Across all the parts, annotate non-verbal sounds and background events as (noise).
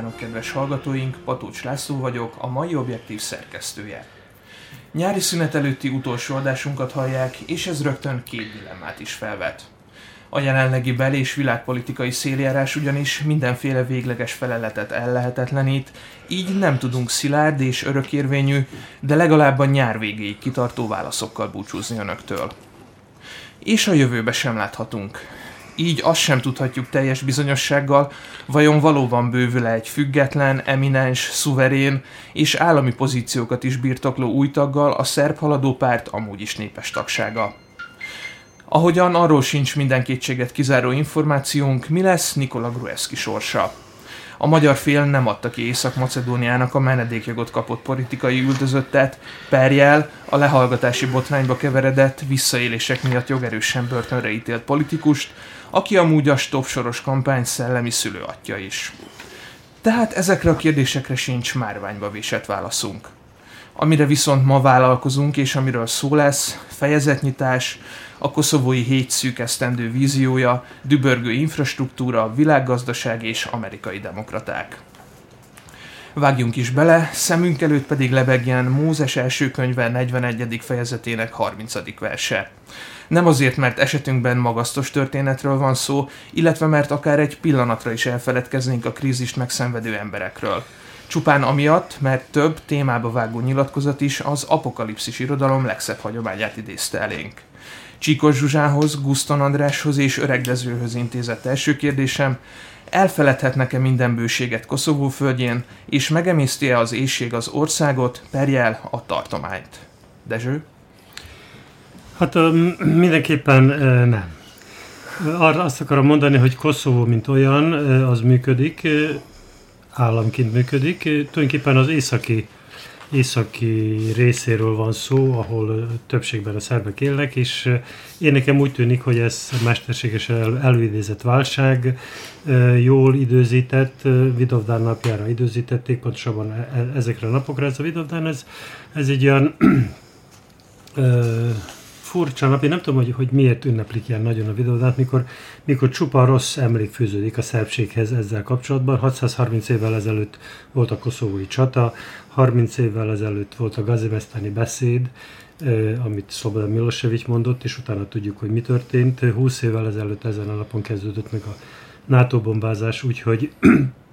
Kívánok, kedves hallgatóink! Patócs László vagyok, a mai objektív szerkesztője. Nyári szünet előtti utolsó adásunkat hallják, és ez rögtön két dilemmát is felvet. A jelenlegi bel- és világpolitikai széljárás ugyanis mindenféle végleges feleletet ellehetetlenít, így nem tudunk szilárd és örökérvényű, de legalább a nyár végéig kitartó válaszokkal búcsúzni önöktől. És a jövőbe sem láthatunk, így azt sem tudhatjuk teljes bizonyossággal, vajon valóban bővül egy független, eminens, szuverén és állami pozíciókat is birtokló új taggal a szerb haladó párt amúgy is népes tagsága. Ahogyan arról sincs minden kétséget kizáró információnk, mi lesz Nikola Gruevski sorsa. A magyar fél nem adta ki Észak-Macedóniának a menedékjogot kapott politikai üldözöttet, perjel a lehallgatási botrányba keveredett, visszaélések miatt jogerősen börtönre ítélt politikust, aki amúgy a stopsoros kampány szellemi szülőatja is. Tehát ezekre a kérdésekre sincs márványba vésett válaszunk. Amire viszont ma vállalkozunk, és amiről szó lesz, fejezetnyitás, a koszovói hét szűk esztendő víziója, dübörgő infrastruktúra, világgazdaság és amerikai demokraták. Vágjunk is bele, szemünk előtt pedig lebegjen Mózes első könyve 41. fejezetének 30. verse. Nem azért, mert esetünkben magasztos történetről van szó, illetve mert akár egy pillanatra is elfeledkeznénk a krízist megszenvedő emberekről. Csupán amiatt, mert több témába vágó nyilatkozat is az apokalipszis irodalom legszebb hagyományát idézte elénk. Csíkos Zsuzsához, Guszton Andráshoz és Öregdezőhöz intézett első kérdésem, elfeledhetnek-e minden bőséget Koszovó földjén, és megemészti-e az éjség az országot, perjel a tartományt? Dezső? Hát mindenképpen nem. Arra azt akarom mondani, hogy Koszovó, mint olyan, az működik, államként működik. Tulajdonképpen az északi, északi részéről van szó, ahol többségben a szerbek élnek, és én nekem úgy tűnik, hogy ez mesterségesen előidézett válság, jól időzített, Vidovdán napjára időzítették, pontosabban e, e, ezekre a napokra. Ez a Vidovdán, ez, ez egy olyan furcsa nap, én nem tudom, hogy, hogy miért ünneplik ilyen nagyon a videódát, mikor, mikor csupa rossz emlék fűződik a szerbséghez ezzel kapcsolatban. 630 évvel ezelőtt volt a koszovói csata, 30 évvel ezelőtt volt a gazimesztáni beszéd, amit Szobodan Milosevic mondott, és utána tudjuk, hogy mi történt. 20 évvel ezelőtt ezen a napon kezdődött meg a NATO bombázás, úgyhogy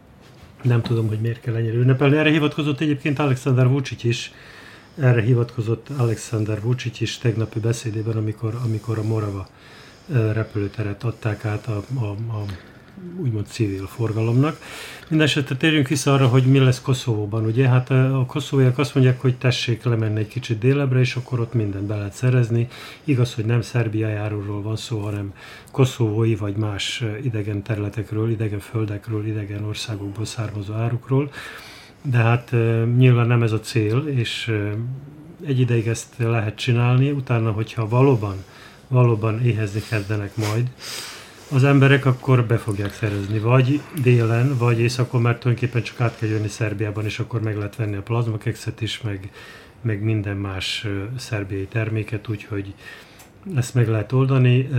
(clears throat) nem tudom, hogy miért kell ennyire ünnepelni. Erre hivatkozott egyébként Alexander Vucic is, erre hivatkozott Alexander Vucic is tegnapi beszédében, amikor, amikor a Morava repülőteret adták át a, a, a úgymond civil forgalomnak. Mindenesetre térjünk vissza arra, hogy mi lesz Koszovóban. Ugye, hát a koszovóiak azt mondják, hogy tessék lemenni egy kicsit délebre, és akkor ott mindent be lehet szerezni. Igaz, hogy nem Szerbia járóról van szó, hanem koszovói vagy más idegen területekről, idegen földekről, idegen országokból származó árukról de hát nyilván nem ez a cél, és egy ideig ezt lehet csinálni, utána, hogyha valóban, valóban éhezni kezdenek majd, az emberek akkor be fogják szerezni, vagy délen, vagy északon, mert tulajdonképpen csak át kell jönni Szerbiában, és akkor meg lehet venni a plazmakexet is, meg, meg minden más szerbiai terméket, úgyhogy ezt meg lehet oldani.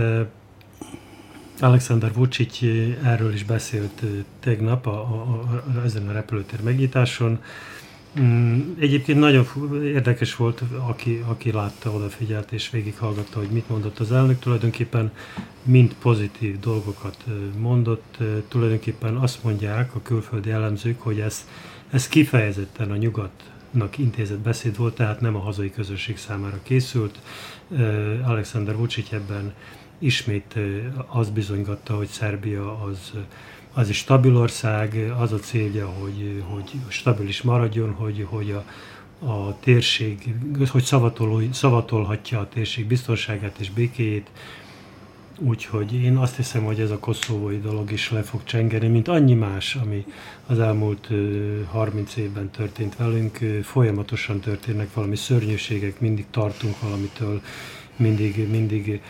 Alexander Vucic erről is beszélt tegnap a, a, a, ezen a repülőtér megnyitáson. Mm, egyébként nagyon érdekes volt, aki, aki látta, odafigyelt és végighallgatta, hogy mit mondott az elnök. Tulajdonképpen mind pozitív dolgokat mondott. Tulajdonképpen azt mondják a külföldi elemzők, hogy ez, ez kifejezetten a nyugatnak intézett beszéd volt, tehát nem a hazai közösség számára készült. Alexander Vucic ebben ismét az bizonygatta, hogy Szerbia az, az egy stabil ország, az a célja, hogy, hogy stabil is maradjon, hogy, hogy a, a térség, hogy szavatol, szavatolhatja a térség biztonságát és békéjét. Úgyhogy én azt hiszem, hogy ez a koszovói dolog is le fog csengeni, mint annyi más, ami az elmúlt 30 évben történt velünk. Folyamatosan történnek valami szörnyűségek, mindig tartunk valamitől, mindig, mindig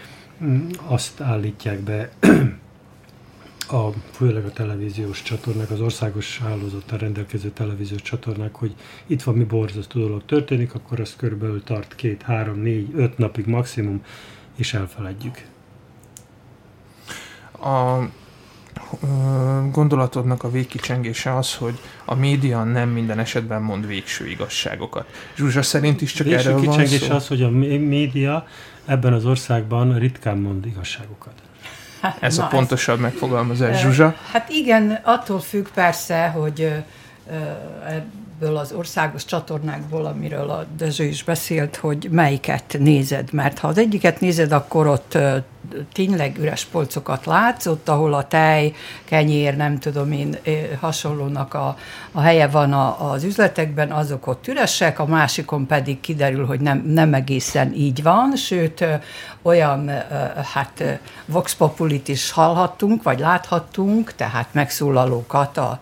azt állítják be a, főleg a televíziós csatornák, az országos hálózattal rendelkező televíziós csatornák, hogy itt van mi borzasztó dolog történik, akkor az körülbelül tart két, három, négy, öt napig maximum, és elfeledjük. A gondolatodnak a végkicsengése az, hogy a média nem minden esetben mond végső igazságokat. Zsuzsa szerint is csak végső erről van szó? az, hogy a média ebben az országban ritkán mond igazságokat. Hát, Ez na, a pontosabb ez, megfogalmazás, Zsuzsa? Hát igen, attól függ persze, hogy ebből az országos csatornákból, amiről a Dezső is beszélt, hogy melyiket nézed. Mert ha az egyiket nézed, akkor ott tényleg üres polcokat látsz, ott, ahol a tej, kenyér, nem tudom én, hasonlónak a, a helye van a, az üzletekben, azok ott üresek, a másikon pedig kiderül, hogy nem, nem egészen így van, sőt, olyan, hát Vox Populit is hallhattunk, vagy láthattunk, tehát megszólalókat a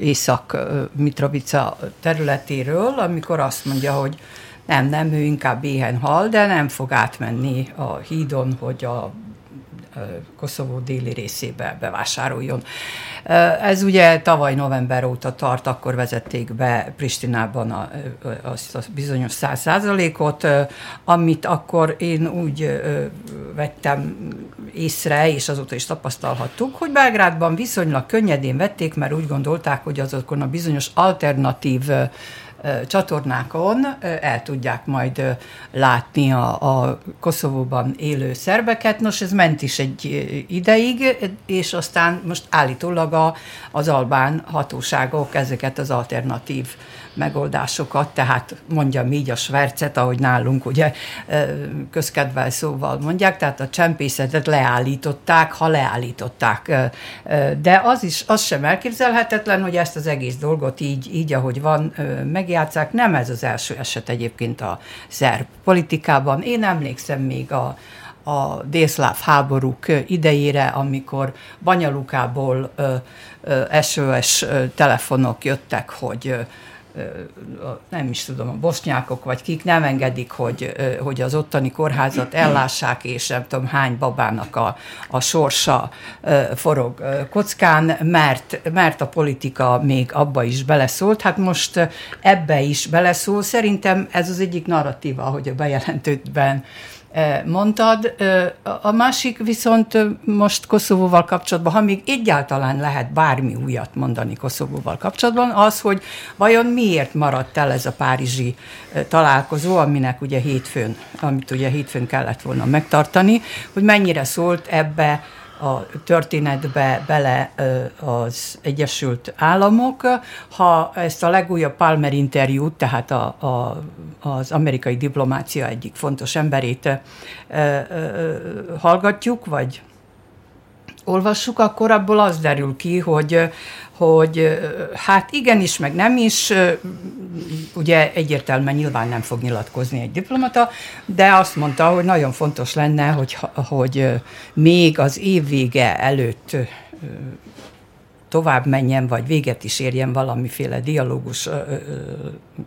Észak-Mitrovica területéről, amikor azt mondja, hogy nem, nem, ő inkább éhen hal, de nem fog átmenni a hídon, hogy a Koszovó déli részébe bevásároljon. Ez ugye tavaly november óta tart, akkor vezették be Pristinában a, azt a bizonyos száz százalékot, amit akkor én úgy vettem észre, és azóta is tapasztalhattuk, hogy Belgrádban viszonylag könnyedén vették, mert úgy gondolták, hogy azokon a bizonyos alternatív csatornákon el tudják majd látni a, a Koszovóban élő szerbeket. Nos, ez ment is egy ideig, és aztán most állítólag a, az albán hatóságok ezeket az alternatív megoldásokat, tehát mondjam így a svercet, ahogy nálunk ugye közkedvel szóval mondják, tehát a csempészetet leállították, ha leállították. De az is, az sem elképzelhetetlen, hogy ezt az egész dolgot így, így ahogy van, megjátszák. Nem ez az első eset egyébként a szerb politikában. Én emlékszem még a, a délszláv háborúk idejére, amikor Banyalukából SOS telefonok jöttek, hogy nem is tudom, a bosnyákok vagy kik nem engedik, hogy, hogy az ottani kórházat ellássák, és nem tudom hány babának a, a sorsa forog kockán, mert, mert a politika még abba is beleszólt. Hát most ebbe is beleszól. Szerintem ez az egyik narratíva, hogy a bejelentőben mondtad. A másik viszont most Koszovóval kapcsolatban, ha még egyáltalán lehet bármi újat mondani Koszovóval kapcsolatban, az, hogy vajon miért maradt el ez a párizsi találkozó, aminek ugye hétfőn, amit ugye hétfőn kellett volna megtartani, hogy mennyire szólt ebbe a történetbe bele az Egyesült Államok. Ha ezt a legújabb Palmer interjút, tehát a, a, az amerikai diplomácia egyik fontos emberét hallgatjuk, vagy olvassuk, akkor abból az derül ki, hogy, hogy hát igenis, meg nem is, ugye egyértelműen nyilván nem fog nyilatkozni egy diplomata, de azt mondta, hogy nagyon fontos lenne, hogy, hogy még az év vége előtt tovább menjen, vagy véget is érjen valamiféle dialógus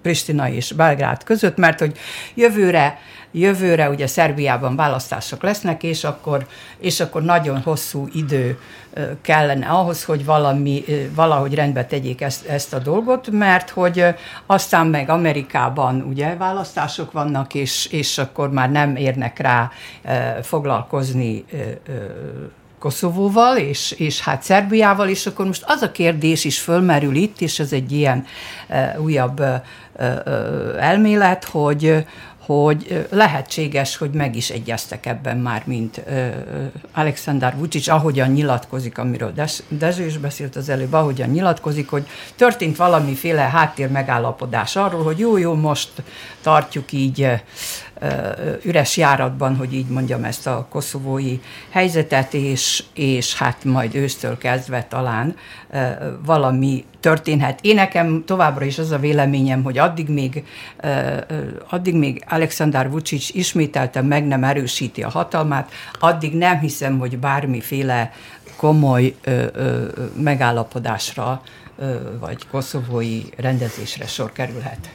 Pristina és Belgrád között, mert hogy jövőre jövőre ugye Szerbiában választások lesznek, és akkor, és akkor nagyon hosszú idő kellene ahhoz, hogy valami, valahogy rendbe tegyék ezt, ezt a dolgot, mert hogy aztán meg Amerikában ugye választások vannak, és, és akkor már nem érnek rá foglalkozni Koszovóval, és, és hát Szerbiával, és akkor most az a kérdés is fölmerül itt, és ez egy ilyen e, újabb e, e, elmélet, hogy, hogy lehetséges, hogy meg is egyeztek ebben már, mint Alexander Vucic, ahogyan nyilatkozik, amiről Dezső is beszélt az előbb, ahogyan nyilatkozik, hogy történt valamiféle háttér megállapodás arról, hogy jó, jó, most tartjuk így üres járatban, hogy így mondjam, ezt a koszovói helyzetet, és, és hát majd ősztől kezdve talán valami történhet. Én nekem továbbra is az a véleményem, hogy addig még, addig még Alexander Vucic ismételten meg nem erősíti a hatalmát, addig nem hiszem, hogy bármiféle komoly megállapodásra vagy koszovói rendezésre sor kerülhet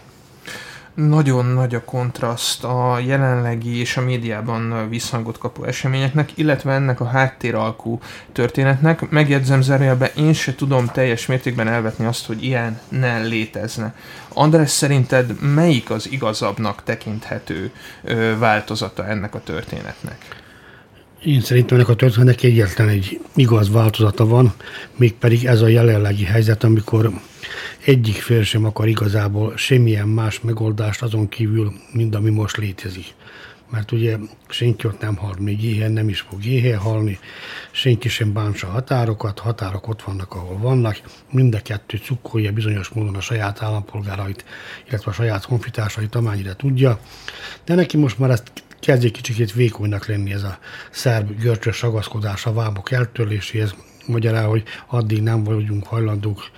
nagyon nagy a kontraszt a jelenlegi és a médiában visszhangot kapó eseményeknek, illetve ennek a háttéralkú történetnek. Megjegyzem zárójelben, én se tudom teljes mértékben elvetni azt, hogy ilyen ne létezne. András, szerinted melyik az igazabbnak tekinthető ö, változata ennek a történetnek? Én szerintem ennek a történetnek egyetlen egy igaz változata van, mégpedig ez a jelenlegi helyzet, amikor egyik fél sem akar igazából semmilyen más megoldást azon kívül, mint ami most létezik. Mert ugye senki ott nem hal még éhen, nem is fog éhen halni, senki sem bántsa határokat, határok ott vannak, ahol vannak, mind a kettő cukkolja bizonyos módon a saját állampolgárait, illetve a saját honfitársait, amennyire tudja. De neki most már ezt kezd egy kicsit vékonynak lenni ez a szerb görcsös ragaszkodás a vámok eltörléséhez, magyarán, hogy addig nem vagyunk hajlandók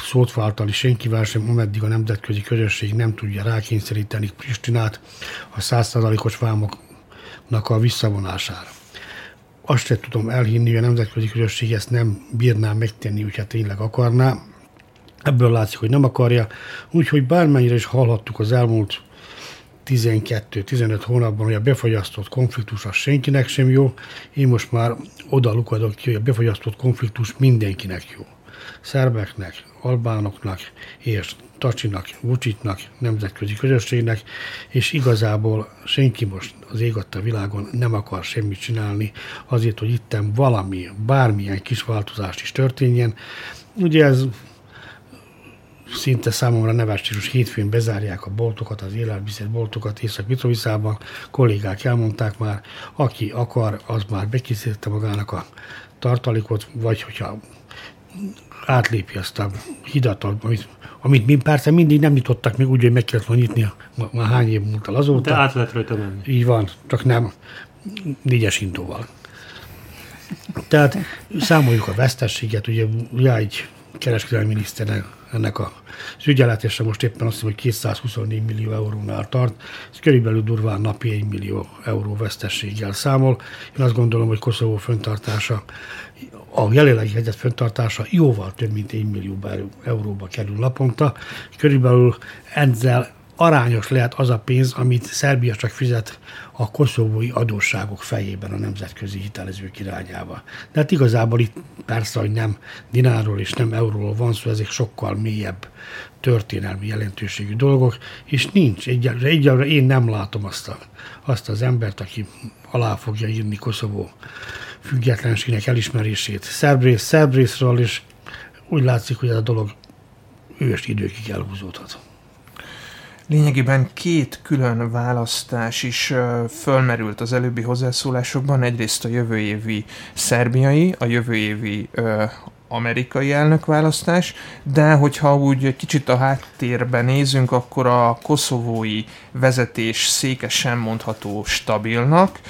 szót váltani senkivel sem, ameddig a nemzetközi közösség nem tudja rákényszeríteni Pristinát a százszázalékos vámoknak a visszavonására. Azt sem tudom elhinni, hogy a nemzetközi közösség ezt nem bírná megtenni, hogyha tényleg akarná. Ebből látszik, hogy nem akarja. Úgyhogy bármennyire is hallhattuk az elmúlt 12-15 hónapban, hogy a befagyasztott konfliktus az senkinek sem jó. Én most már oda lukadok ki, hogy a befagyasztott konfliktus mindenkinek jó. Szerbeknek, albánoknak és Tacsinak, Vucitnak, nemzetközi közösségnek, és igazából senki most az ég a világon nem akar semmit csinálni azért, hogy itten valami, bármilyen kis változást is történjen. Ugye ez szinte számomra nevetséges hétfőn bezárják a boltokat, az élelmiszerboltokat Észak-Mitroviszában. Kollégák elmondták már, aki akar, az már bekészítette magának a tartalékot, vagy hogyha átlépi azt a hidat, amit, amit mi persze mindig nem nyitottak meg úgy, hogy meg kellett volna nyitni, már hány év múlt el azóta. De át lehet rajta menni. Így van, csak nem négyes intóval. Tehát számoljuk a vesztességet, ugye já, egy kereskedelmi miniszternek ennek a az ügyeletése most éppen azt hiszem, hogy 224 millió eurónál tart, ez körülbelül durván napi 1 millió euró vesztességgel számol. Én azt gondolom, hogy Koszovó föntartása, a jelenlegi helyzet föntartása jóval több mint 1 millió euróba kerül naponta. Körülbelül ezzel arányos lehet az a pénz, amit Szerbia csak fizet a koszovói adósságok fejében a nemzetközi hitelezők irányába. De hát igazából itt persze, hogy nem dináról és nem euróról van szó, ezek sokkal mélyebb történelmi jelentőségű dolgok, és nincs, egyelőre, egyelőre én nem látom azt, a, azt az embert, aki alá fogja írni Koszovó függetlenségnek elismerését szerb, szerb részről, és úgy látszik, hogy ez a dolog ős időkig elhúzódhat. Lényegében két külön választás is fölmerült az előbbi hozzászólásokban. Egyrészt a jövő évi szerbiai, a jövő évi amerikai elnökválasztás, de hogyha úgy kicsit a háttérben nézünk, akkor a koszovói vezetés székesen mondható stabilnak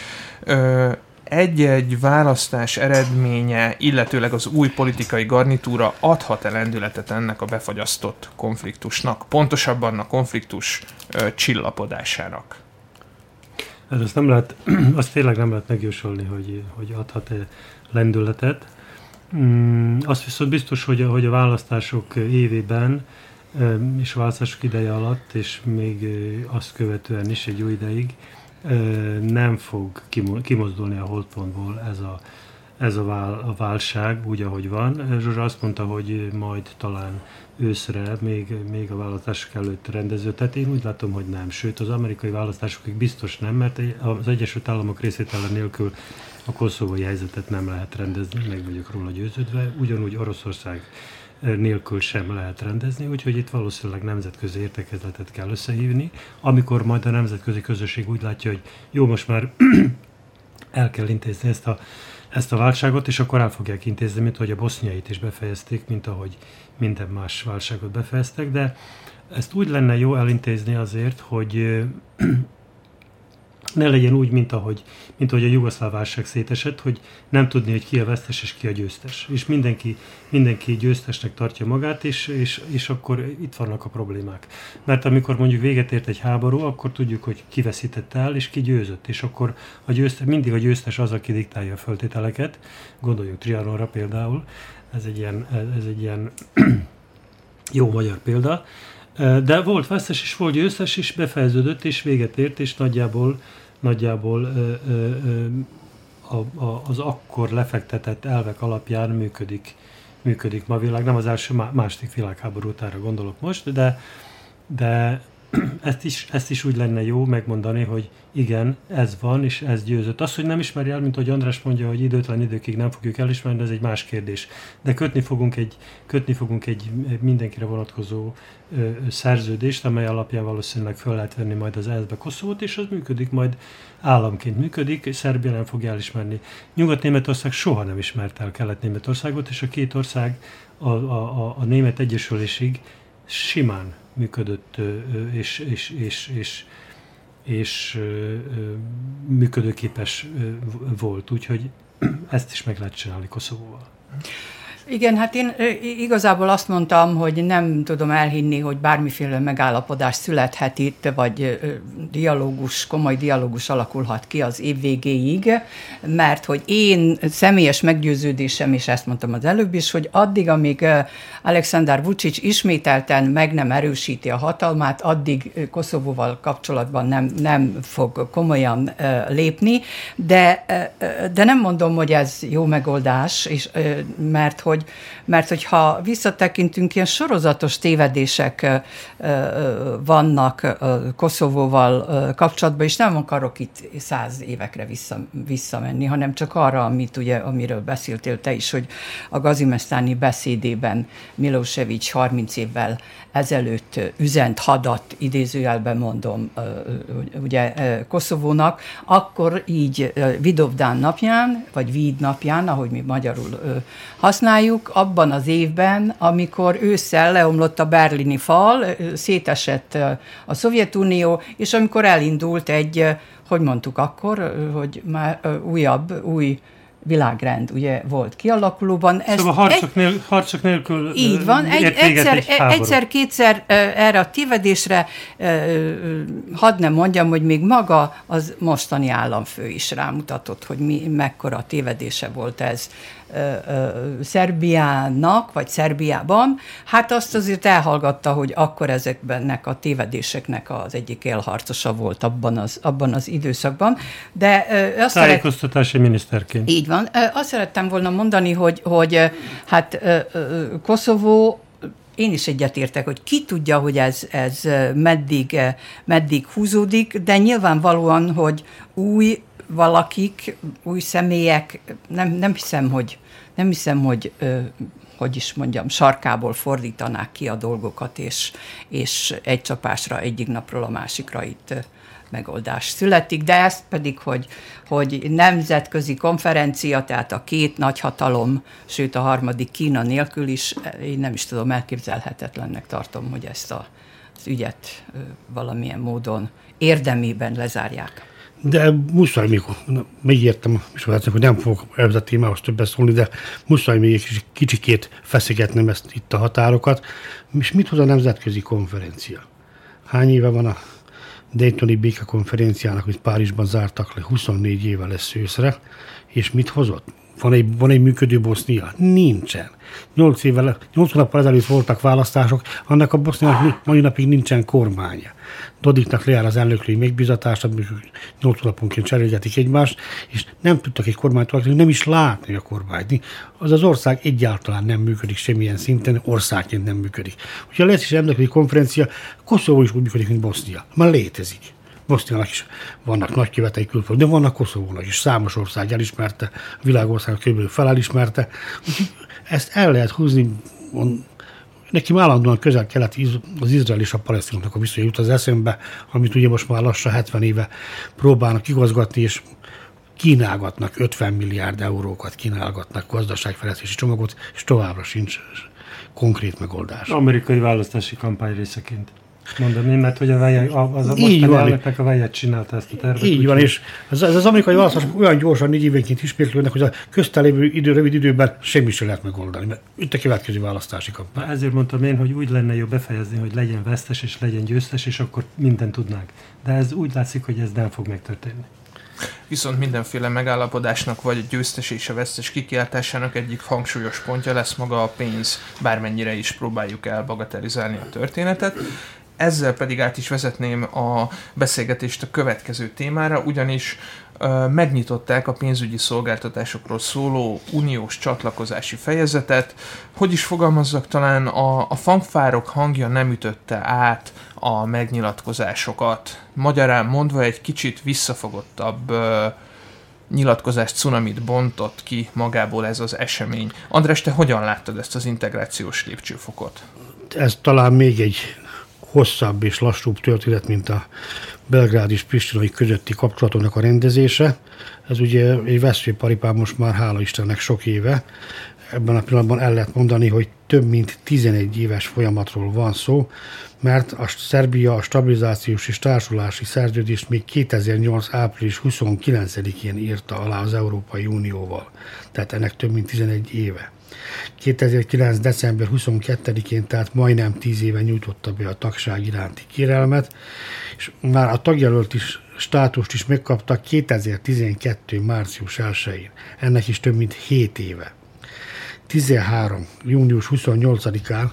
egy-egy választás eredménye, illetőleg az új politikai garnitúra adhat-e lendületet ennek a befagyasztott konfliktusnak, pontosabban a konfliktus csillapodásának? Hát azt nem lehet, (clears throat) azt tényleg nem lehet megjósolni, hogy, hogy adhat-e lendületet. Mm, azt viszont biztos, hogy a, hogy a választások évében és a választások ideje alatt, és még azt követően is egy jó ideig nem fog kimozdulni a holdpontból ez a, ez a, vál, a válság úgy, ahogy van. Zsuzsa azt mondta, hogy majd talán őszre, még, még a választások előtt rendező. Én úgy látom, hogy nem. Sőt, az amerikai választásokig biztos nem, mert az Egyesült Államok részvétele nélkül a koszovói helyzetet nem lehet rendezni, meg vagyok róla győződve. Ugyanúgy Oroszország nélkül sem lehet rendezni, úgyhogy itt valószínűleg nemzetközi értekezletet kell összehívni, amikor majd a nemzetközi közösség úgy látja, hogy jó, most már (clears throat) el kell intézni ezt a, ezt a válságot, és akkor el fogják intézni, mint hogy a boszniait is befejezték, mint ahogy minden más válságot befejeztek, de ezt úgy lenne jó elintézni azért, hogy (clears throat) ne legyen úgy, mint ahogy, mint ahogy a jugoszláv válság szétesett, hogy nem tudni, hogy ki a vesztes és ki a győztes. És mindenki, mindenki győztesnek tartja magát, és, és, és akkor itt vannak a problémák. Mert amikor mondjuk véget ért egy háború, akkor tudjuk, hogy ki veszítette el, és ki győzött. És akkor a győztes, mindig a győztes az, aki diktálja a föltételeket. Gondoljunk Trianonra például. Ez egy ilyen, ez egy ilyen (clears throat) jó magyar példa. De volt vesztes és volt győztes, és befejeződött, és véget ért, és nagyjából nagyjából ö, ö, a, a, az akkor lefektetett elvek alapján működik, működik ma a világ. Nem az első, második világháború utára gondolok most, de, de (clears throat) ezt is, ezt is úgy lenne jó megmondani, hogy igen, ez van, és ez győzött. Az, hogy nem ismeri el, mint hogy András mondja, hogy időtlen időkig nem fogjuk elismerni, ez egy más kérdés. De kötni fogunk egy, kötni fogunk egy mindenkire vonatkozó ö, szerződést, amely alapján valószínűleg föl lehet venni majd az ENSZ-be Koszovót, és az működik majd államként működik, és Szerbia nem fogja elismerni. Nyugat-Németország soha nem ismert el Kelet-Németországot, és a két ország a, a, a, a német egyesülésig simán működött és, és, és, és, és működőképes volt. Úgyhogy ezt is meg lehet csinálni Koszovóval. Igen, hát én igazából azt mondtam, hogy nem tudom elhinni, hogy bármiféle megállapodás születhet itt, vagy dialógus, komoly dialógus alakulhat ki az év végéig, mert hogy én személyes meggyőződésem, és ezt mondtam az előbb is, hogy addig, amíg Alexander Vucic ismételten meg nem erősíti a hatalmát, addig Koszovóval kapcsolatban nem, nem fog komolyan lépni, de, de nem mondom, hogy ez jó megoldás, és, mert hogy hogy, mert hogyha visszatekintünk, ilyen sorozatos tévedések vannak Koszovóval kapcsolatban, és nem akarok itt száz évekre vissza, visszamenni, hanem csak arra, amit ugye, amiről beszéltél te is, hogy a gazimesztáni beszédében Milosevic 30 évvel ezelőtt üzent hadat, idézőjelben mondom, ugye Koszovónak, akkor így Vidovdán napján, vagy Víd napján, ahogy mi magyarul használjuk, abban az évben, amikor ősszel leomlott a berlini fal, szétesett a Szovjetunió, és amikor elindult egy, hogy mondtuk akkor, hogy már újabb, új világrend ugye volt kialakulóban. Ezt szóval harcok, egy, nél, harcok nélkül Így van, egy, egyszer, egy egyszer, kétszer erre a tévedésre hadd nem mondjam, hogy még maga az mostani államfő is rámutatott, hogy mi, mekkora tévedése volt ez Szerbiának, vagy Szerbiában, hát azt azért elhallgatta, hogy akkor ezekbennek a tévedéseknek az egyik élharcosa volt abban az, abban az időszakban. De azt Tájékoztatási szeret... miniszterként. Így van. Azt szerettem volna mondani, hogy, hogy hát Koszovó én is egyetértek, hogy ki tudja, hogy ez, ez meddig, meddig húzódik, de nyilvánvalóan, hogy új valakik, új személyek, nem, nem hiszem, hogy, nem hiszem, hogy hogy is mondjam, sarkából fordítanák ki a dolgokat, és, és egy csapásra egyik napról a másikra itt megoldás születik, de ezt pedig, hogy, hogy nemzetközi konferencia, tehát a két nagyhatalom, sőt a harmadik Kína nélkül is, én nem is tudom, elképzelhetetlennek tartom, hogy ezt a, az ügyet valamilyen módon érdemében lezárják. De muszáj még, megértem, és hogy nem fogok ez a témához többet szólni, de muszáj még egy kicsikét feszegetnem ezt itt a határokat. És mit hoz a nemzetközi konferencia? Hány éve van a Daytoni békekonferenciának, amit Párizsban zártak le, 24 éve lesz őszre, és mit hozott? Van egy, van egy működő Bosznia? Nincsen. Nyolc évvel, nyolc hónappal ezelőtt voltak választások, annak a Boszniának mai napig nincsen kormánya. Dodiknak lejár az elnöklői megbízatást, amikor nyolc hónaponként cserélgetik egymást, és nem tudtak egy kormányt alakítani, nem is látni a kormányt. Az az ország egyáltalán nem működik semmilyen szinten, országként nem működik. Ha lesz is elnöklői konferencia, Koszovó is úgy működik, mint Bosznia. Már létezik. Boszniának is vannak nagykövetei külföld, de vannak Koszovónak is. Számos ország elismerte, a világország kb. felismerte. ezt el lehet húzni, nekem állandóan közel kelet az Izrael és a palesztinoknak a viszonya jut az eszembe, amit ugye most már lassan 70 éve próbálnak igazgatni, és kínálgatnak 50 milliárd eurókat, kínálgatnak gazdaságfejlesztési csomagot, és továbbra sincs konkrét megoldás. Amerikai választási kampány részeként. Mondani, mert hogy a veje, az a Így van. elnöknek a vejet csinálta ezt a tervet. Így úgy, van, és az, az, az amerikai választások olyan gyorsan négy évenként ismétlődnek, hogy a köztelévő idő, rövid időben semmi sem lehet megoldani, mert itt a következő választási kampány. Na, ezért mondtam én, hogy úgy lenne jó befejezni, hogy legyen vesztes és legyen győztes, és akkor mindent tudnánk. De ez úgy látszik, hogy ez nem fog megtörténni. Viszont mindenféle megállapodásnak vagy a győztes és a vesztes kikiáltásának egyik hangsúlyos pontja lesz maga a pénz, bármennyire is próbáljuk el bagatelizálni a történetet. Ezzel pedig át is vezetném a beszélgetést a következő témára, ugyanis megnyitották a pénzügyi szolgáltatásokról szóló uniós csatlakozási fejezetet. Hogy is fogalmazzak, talán a, a fanfárok hangja nem ütötte át a megnyilatkozásokat. Magyarán mondva egy kicsit visszafogottabb ö, nyilatkozás cunamit bontott ki magából ez az esemény. András, te hogyan láttad ezt az integrációs lépcsőfokot? Ez talán még egy hosszabb és lassúbb történet, mint a belgrád és pristinai közötti kapcsolatoknak a rendezése. Ez ugye egy veszélyparipám most már hála Istennek sok éve. Ebben a pillanatban el lehet mondani, hogy több mint 11 éves folyamatról van szó, mert a Szerbia a stabilizációs és társulási szerződést még 2008. április 29-én írta alá az Európai Unióval. Tehát ennek több mint 11 éve. 2009. december 22-én, tehát majdnem 10 éve nyújtotta be a tagság iránti kérelmet, és már a tagjelölt is státust is megkapta 2012. március 1-én. Ennek is több mint 7 éve. 13. június 28-án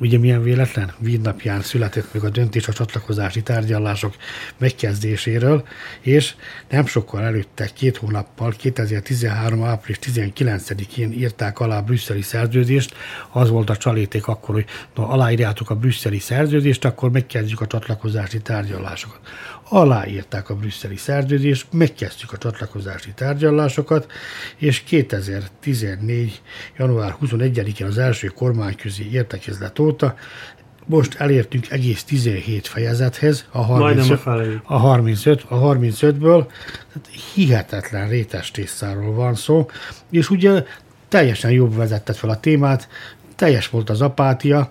Ugye milyen véletlen? Vídnapján született meg a döntés a csatlakozási tárgyalások megkezdéséről, és nem sokkal előtte, két hónappal, 2013. április 19-én írták alá a brüsszeli szerződést. Az volt a csaléték akkor, hogy na, aláírjátok a brüsszeli szerződést, akkor megkezdjük a csatlakozási tárgyalásokat. Aláírták a brüsszeli szerződést, megkezdtük a csatlakozási tárgyalásokat, és 2014. január 21-én az első kormányközi értekezlet óta most elértünk egész 17 fejezethez, a Majdnem a 35, feléig. a 35, a 35-ből, tehát hihetetlen rétes tésztáról van szó, és ugye teljesen jobb vezetett fel a témát, teljes volt az apátia,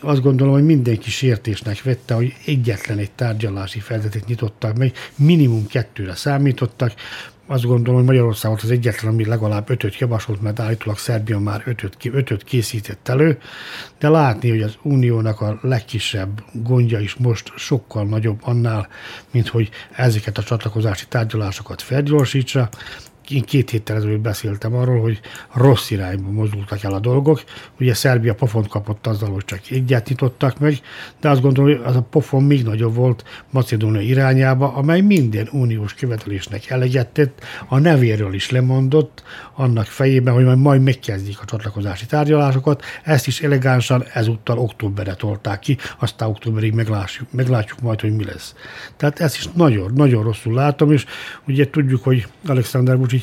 azt gondolom, hogy mindenki sértésnek vette, hogy egyetlen egy tárgyalási fejezetet nyitottak meg, minimum kettőre számítottak, azt gondolom, hogy Magyarország volt az egyetlen, ami legalább ötöt javasolt, mert állítólag Szerbia már ötöt, ötöt készített elő, de látni, hogy az uniónak a legkisebb gondja is most sokkal nagyobb annál, mint hogy ezeket a csatlakozási tárgyalásokat felgyorsítsa. Én két héttel ezelőtt beszéltem arról, hogy rossz irányba mozdultak el a dolgok. Ugye Szerbia pofont kapott azzal, hogy csak egyet nyitottak meg, de azt gondolom, hogy az a pofon még nagyobb volt Macedónia irányába, amely minden uniós követelésnek eleget tett, a nevéről is lemondott, annak fejében, hogy majd, majd megkezdik a csatlakozási tárgyalásokat. Ezt is elegánsan ezúttal októberre tolták ki, aztán októberig meglátjuk, meglátjuk majd, hogy mi lesz. Tehát ezt is nagyon, nagyon rosszul látom, és ugye tudjuk, hogy Alexander Vucic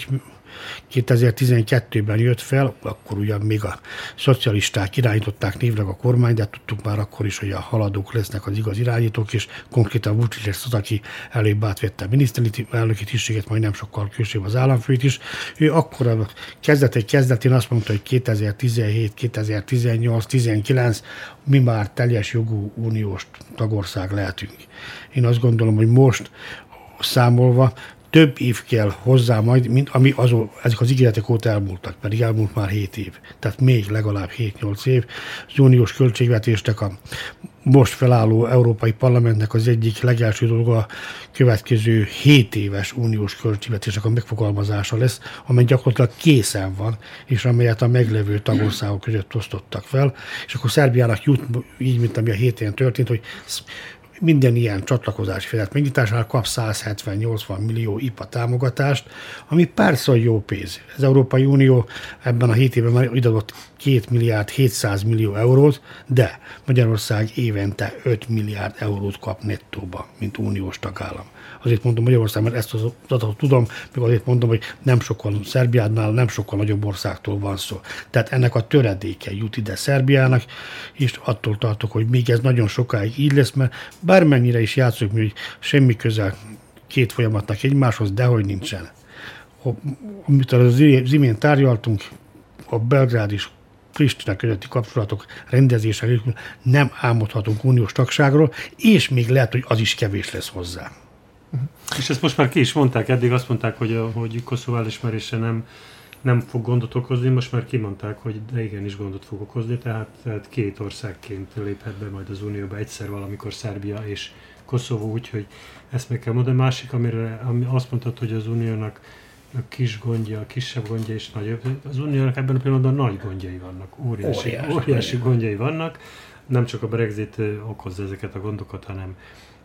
2012-ben jött fel, akkor ugyan még a szocialisták irányították névleg a kormány, de tudtuk már akkor is, hogy a haladók lesznek az igaz irányítók, és konkrétan Vucic lesz az, aki előbb átvette a miniszterelnöki tisztséget, majd nem sokkal később az államfőt is. Ő akkor a kezdetek kezdetén azt mondta, hogy 2017, 2018, 19 mi már teljes jogú uniós tagország lehetünk. Én azt gondolom, hogy most számolva több év kell hozzá majd, mint ami azon, ezek az ígéretek óta elmúltak, pedig elmúlt már 7 év. Tehát még legalább 7-8 év. Az uniós költségvetésnek a most felálló Európai Parlamentnek az egyik legelső dolga a következő 7 éves uniós költségvetésnek a megfogalmazása lesz, amely gyakorlatilag készen van, és amelyet a meglevő tagországok között osztottak fel, és akkor Szerbiának jut, így, mint ami a héten történt, hogy minden ilyen csatlakozási fejezet megnyitásánál kap 170-80 millió IPA támogatást, ami persze jó pénz. Az Európai Unió ebben a 7 évben már ideadott 2 milliárd 700 millió eurót, de Magyarország évente 5 milliárd eurót kap nettóba, mint uniós tagállam. Azért mondom Magyarország, mert ezt az adatot tudom, meg azért mondom, hogy nem sokkal Szerbiánál, nem sokkal nagyobb országtól van szó. Tehát ennek a töredéke jut ide Szerbiának, és attól tartok, hogy még ez nagyon sokáig így lesz, mert bármennyire is játszunk, hogy semmi közel két folyamatnak egymáshoz, dehogy nincsen. Amit az imént tárgyaltunk, a Belgrád is Pristina közötti kapcsolatok rendezése nem álmodhatunk uniós tagságról, és még lehet, hogy az is kevés lesz hozzá. És ezt most már ki is mondták, eddig azt mondták, hogy, a, hogy Koszovó elismerése nem, nem fog gondot okozni, most már kimondták, hogy de igenis gondot fog okozni, tehát, tehát két országként léphet be majd az Unióba egyszer valamikor Szerbia és Koszovó, úgyhogy ezt meg kell mondani. Másik, amire ami azt mondtad, hogy az Uniónak a kis gondja, a kisebb gondja is nagyobb. Az Uniónak ebben a pillanatban nagy gondjai vannak, óriási, óriási, óriási gondjai vannak. Nem csak a Brexit okozza ezeket a gondokat, hanem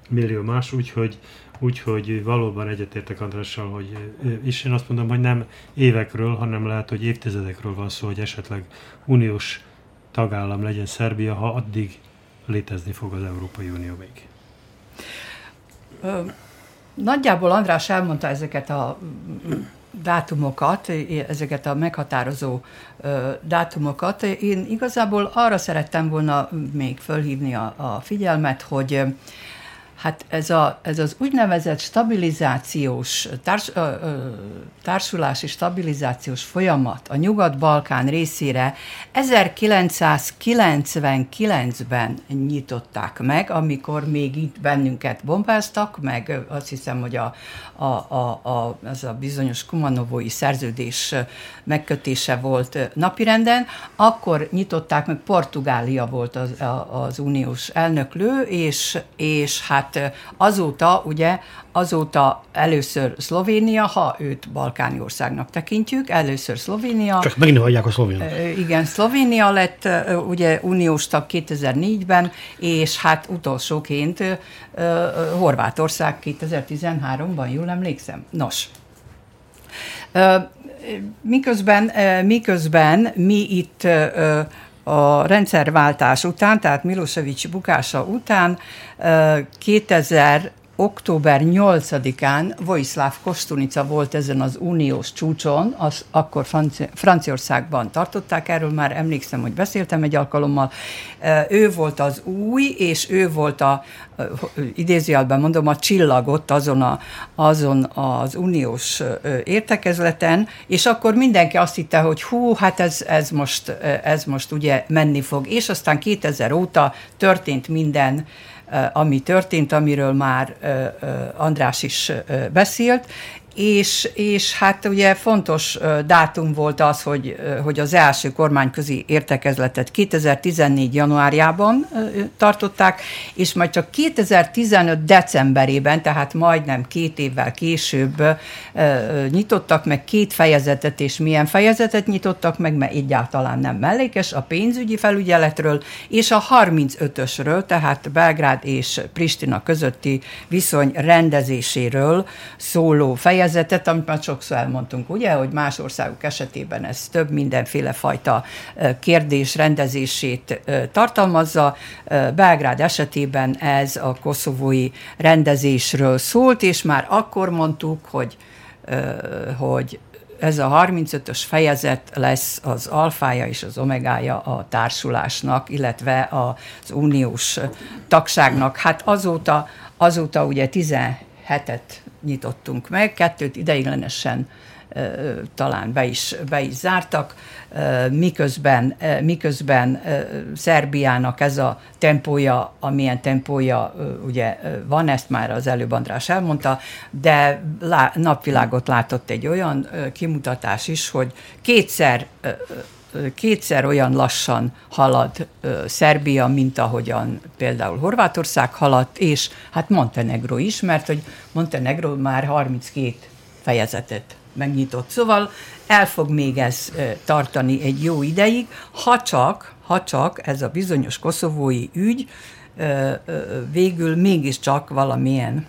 millió más, úgyhogy, úgyhogy valóban egyetértek Andrással, hogy, és én azt mondom, hogy nem évekről, hanem lehet, hogy évtizedekről van szó, hogy esetleg uniós tagállam legyen Szerbia, ha addig létezni fog az Európai Unió még. Nagyjából András elmondta ezeket a dátumokat, ezeket a meghatározó dátumokat. Én igazából arra szerettem volna még fölhívni a, a figyelmet, hogy Hát ez, a, ez az úgynevezett stabilizációs, társ, ö, társulási stabilizációs folyamat a Nyugat-Balkán részére 1999-ben nyitották meg, amikor még itt bennünket bombáztak, meg azt hiszem, hogy a, a, a, a, az a bizonyos Kumanovói szerződés megkötése volt napirenden, akkor nyitották meg, Portugália volt az, az uniós elnöklő, és, és hát hát azóta, ugye, azóta először Szlovénia, ha őt balkáni országnak tekintjük, először Szlovénia. Csak megint hagyják a Szlovénia. Igen, Szlovénia lett ugye uniós tag 2004-ben, és hát utolsóként Horvátország 2013-ban, jól emlékszem. Nos, miközben, miközben mi itt a rendszerváltás után, tehát Milosevic bukása után 2000 október 8-án Vojislav Kostunica volt ezen az uniós csúcson, az akkor Franci- Franciaországban tartották, erről már emlékszem, hogy beszéltem egy alkalommal. Ő volt az új, és ő volt a, idézőjelben mondom, a csillagot azon, a, azon az uniós értekezleten, és akkor mindenki azt hitte, hogy hú, hát ez, ez, most, ez most ugye menni fog. És aztán 2000 óta történt minden, ami történt, amiről már András is beszélt, és, és hát ugye fontos dátum volt az, hogy, hogy az első kormányközi értekezletet 2014. januárjában tartották, és majd csak 2015. decemberében, tehát majdnem két évvel később nyitottak meg két fejezetet, és milyen fejezetet nyitottak meg, mert egyáltalán nem mellékes, a pénzügyi felügyeletről, és a 35-ösről, tehát Belgrád és Pristina közötti viszony rendezéséről szóló fejezetet, fejezetet, amit már sokszor elmondtunk, ugye, hogy más országok esetében ez több mindenféle fajta kérdés rendezését tartalmazza. Belgrád esetében ez a koszovói rendezésről szólt, és már akkor mondtuk, hogy, hogy ez a 35-ös fejezet lesz az alfája és az omegája a társulásnak, illetve az uniós tagságnak. Hát azóta, azóta ugye 17-et nyitottunk meg, kettőt ideiglenesen talán be is, be is zártak, miközben, miközben Szerbiának ez a tempója, amilyen tempója ugye van, ezt már az előbb András elmondta, de lá, napvilágot látott egy olyan kimutatás is, hogy kétszer kétszer olyan lassan halad Szerbia, mint ahogyan például Horvátország haladt, és hát Montenegro is, mert hogy Montenegro már 32 fejezetet megnyitott. Szóval el fog még ez tartani egy jó ideig, ha csak, ha csak ez a bizonyos koszovói ügy végül mégiscsak valamilyen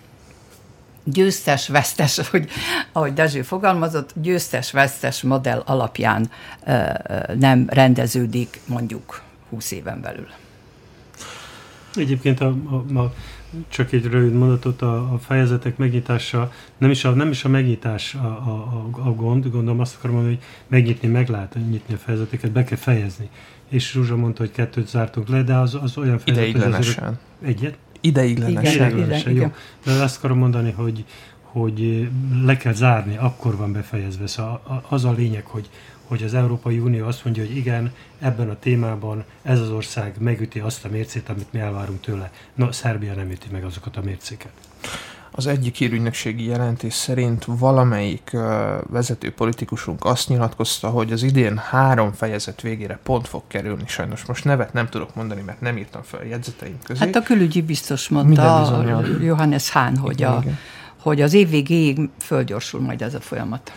győztes-vesztes, (laughs) hogy, ahogy Dezső fogalmazott, győztes-vesztes modell alapján nem rendeződik mondjuk 20 éven belül. Egyébként a, a, a, csak egy rövid mondatot, a, a fejezetek megnyitása, nem is a, nem is a megnyitás a, a, a, a gond, gondolom azt akarom mondani, hogy megnyitni, meg lehet nyitni a fejezeteket, be kell fejezni. És Zsuzsa mondta, hogy kettőt zártunk le, de az, az olyan fejezet, Ideiglenesen. Az, egyet? Ideiglenesen. Igen, Ideiglenesen, jó. De azt akarom mondani, hogy, hogy le kell zárni, akkor van befejezve. Szóval az a lényeg, hogy, hogy az Európai Unió azt mondja, hogy igen, ebben a témában ez az ország megüti azt a mércét, amit mi elvárunk tőle. No, Szerbia nem üti meg azokat a mércéket. Az egyik hírügynökségi jelentés szerint valamelyik vezető politikusunk azt nyilatkozta, hogy az idén három fejezet végére pont fog kerülni. Sajnos most nevet nem tudok mondani, mert nem írtam fel a jegyzeteim közé. Hát a külügyi biztos mondta, Johannes Hahn, hogy, igen, a, igen. hogy az év végéig földgyorsul majd ez a folyamat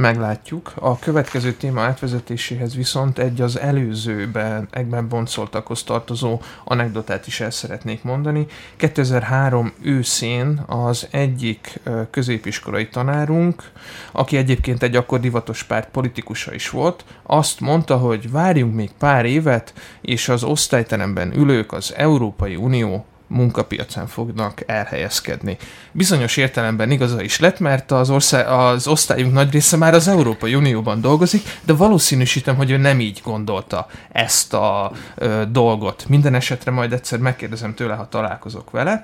meglátjuk. A következő téma átvezetéséhez viszont egy az előzőben egyben boncoltakhoz tartozó anekdotát is el szeretnék mondani. 2003 őszén az egyik középiskolai tanárunk, aki egyébként egy akkor divatos párt politikusa is volt, azt mondta, hogy várjunk még pár évet, és az osztályteremben ülők az Európai Unió munkapiacán fognak elhelyezkedni. Bizonyos értelemben igaza is lett, mert az, ország, az osztályunk nagy része már az Európai Unióban dolgozik, de valószínűsítem, hogy ő nem így gondolta ezt a ö, dolgot. Minden esetre majd egyszer megkérdezem tőle, ha találkozok vele.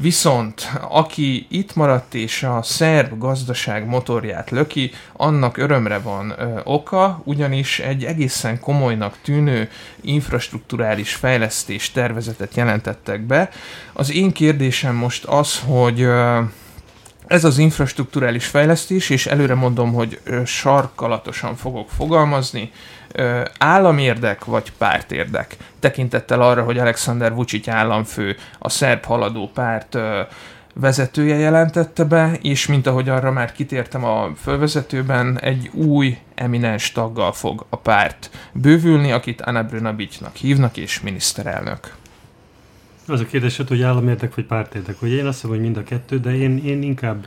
Viszont aki itt maradt és a szerb gazdaság motorját löki, annak örömre van ö, oka, ugyanis egy egészen komolynak tűnő infrastruktúrális fejlesztés tervezetet jelentettek be. Az én kérdésem most az, hogy ö, ez az infrastruktúrális fejlesztés, és előre mondom, hogy sarkalatosan fogok fogalmazni, államérdek vagy pártérdek, tekintettel arra, hogy Alexander Vucic államfő a szerb haladó párt vezetője jelentette be, és mint ahogy arra már kitértem a fölvezetőben, egy új eminens taggal fog a párt bővülni, akit Anna Brunabicnak hívnak, és miniszterelnök. Az a kérdés, hogy államérdek vagy pártérdek, hogy én azt mondom, hogy mind a kettő, de én, én inkább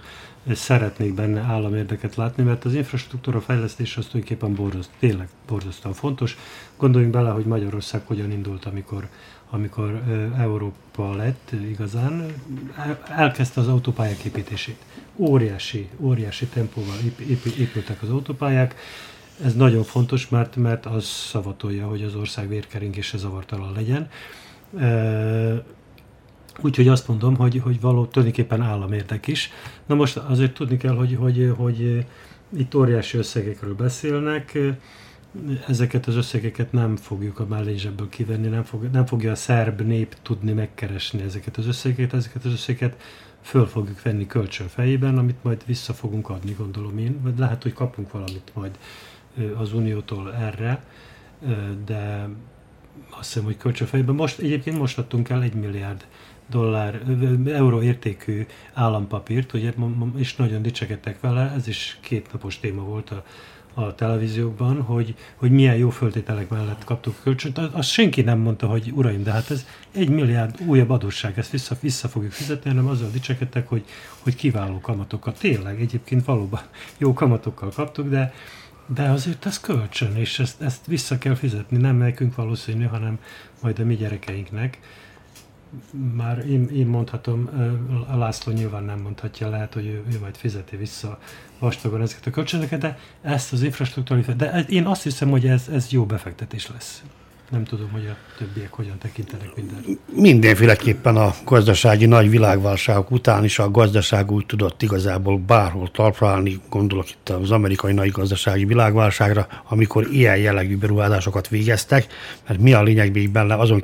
szeretnék benne államérdeket látni, mert az infrastruktúra fejlesztés az tulajdonképpen borzaszt, tényleg borzasztóan fontos. Gondoljunk bele, hogy Magyarország hogyan indult, amikor, amikor Európa lett igazán, elkezdte az autópályák építését. Óriási, óriási tempóval épültek az autópályák, ez nagyon fontos, mert, mert az szavatolja, hogy az ország vérkeringése zavartalan legyen Úgyhogy azt mondom, hogy, hogy való tulajdonképpen államérdek is. Na most azért tudni kell, hogy, hogy, hogy itt óriási összegekről beszélnek, ezeket az összegeket nem fogjuk a mellényzsebből kivenni, nem, fog, nem fogja a szerb nép tudni megkeresni ezeket az összegeket, ezeket az összegeket föl fogjuk venni kölcsön fejében, amit majd vissza fogunk adni, gondolom én, vagy lehet, hogy kapunk valamit majd az Uniótól erre, de azt hiszem, hogy kölcsönfejében. Most, egyébként most adtunk el egy milliárd dollár, euró értékű állampapírt, ugye, és nagyon dicsekedtek vele, ez is két napos téma volt a, a televíziókban, hogy, hogy milyen jó föltételek mellett kaptuk a kölcsönt. Azt senki nem mondta, hogy uraim, de hát ez egy milliárd újabb adósság, ezt vissza, vissza fogjuk fizetni, hanem azzal dicsekedtek, hogy, hogy kiváló kamatokkal. Tényleg, egyébként valóban jó kamatokkal kaptuk, de, de azért ez kölcsön, és ezt, ezt vissza kell fizetni, nem nekünk valószínű, hanem majd a mi gyerekeinknek már én, én mondhatom, a László nyilván nem mondhatja, lehet, hogy ő, ő majd fizeti vissza vastagon ezeket a kölcsönöket, de ezt az infrastruktúrai, de én azt hiszem, hogy ez, ez jó befektetés lesz. Nem tudom, hogy a többiek hogyan tekintenek minden. Mindenféleképpen a gazdasági nagy világválságok után is a gazdaság úgy tudott igazából bárhol talpra állni, gondolok itt az amerikai nagy gazdasági világválságra, amikor ilyen jellegű beruházásokat végeztek, mert mi a lényeg még benne, azon,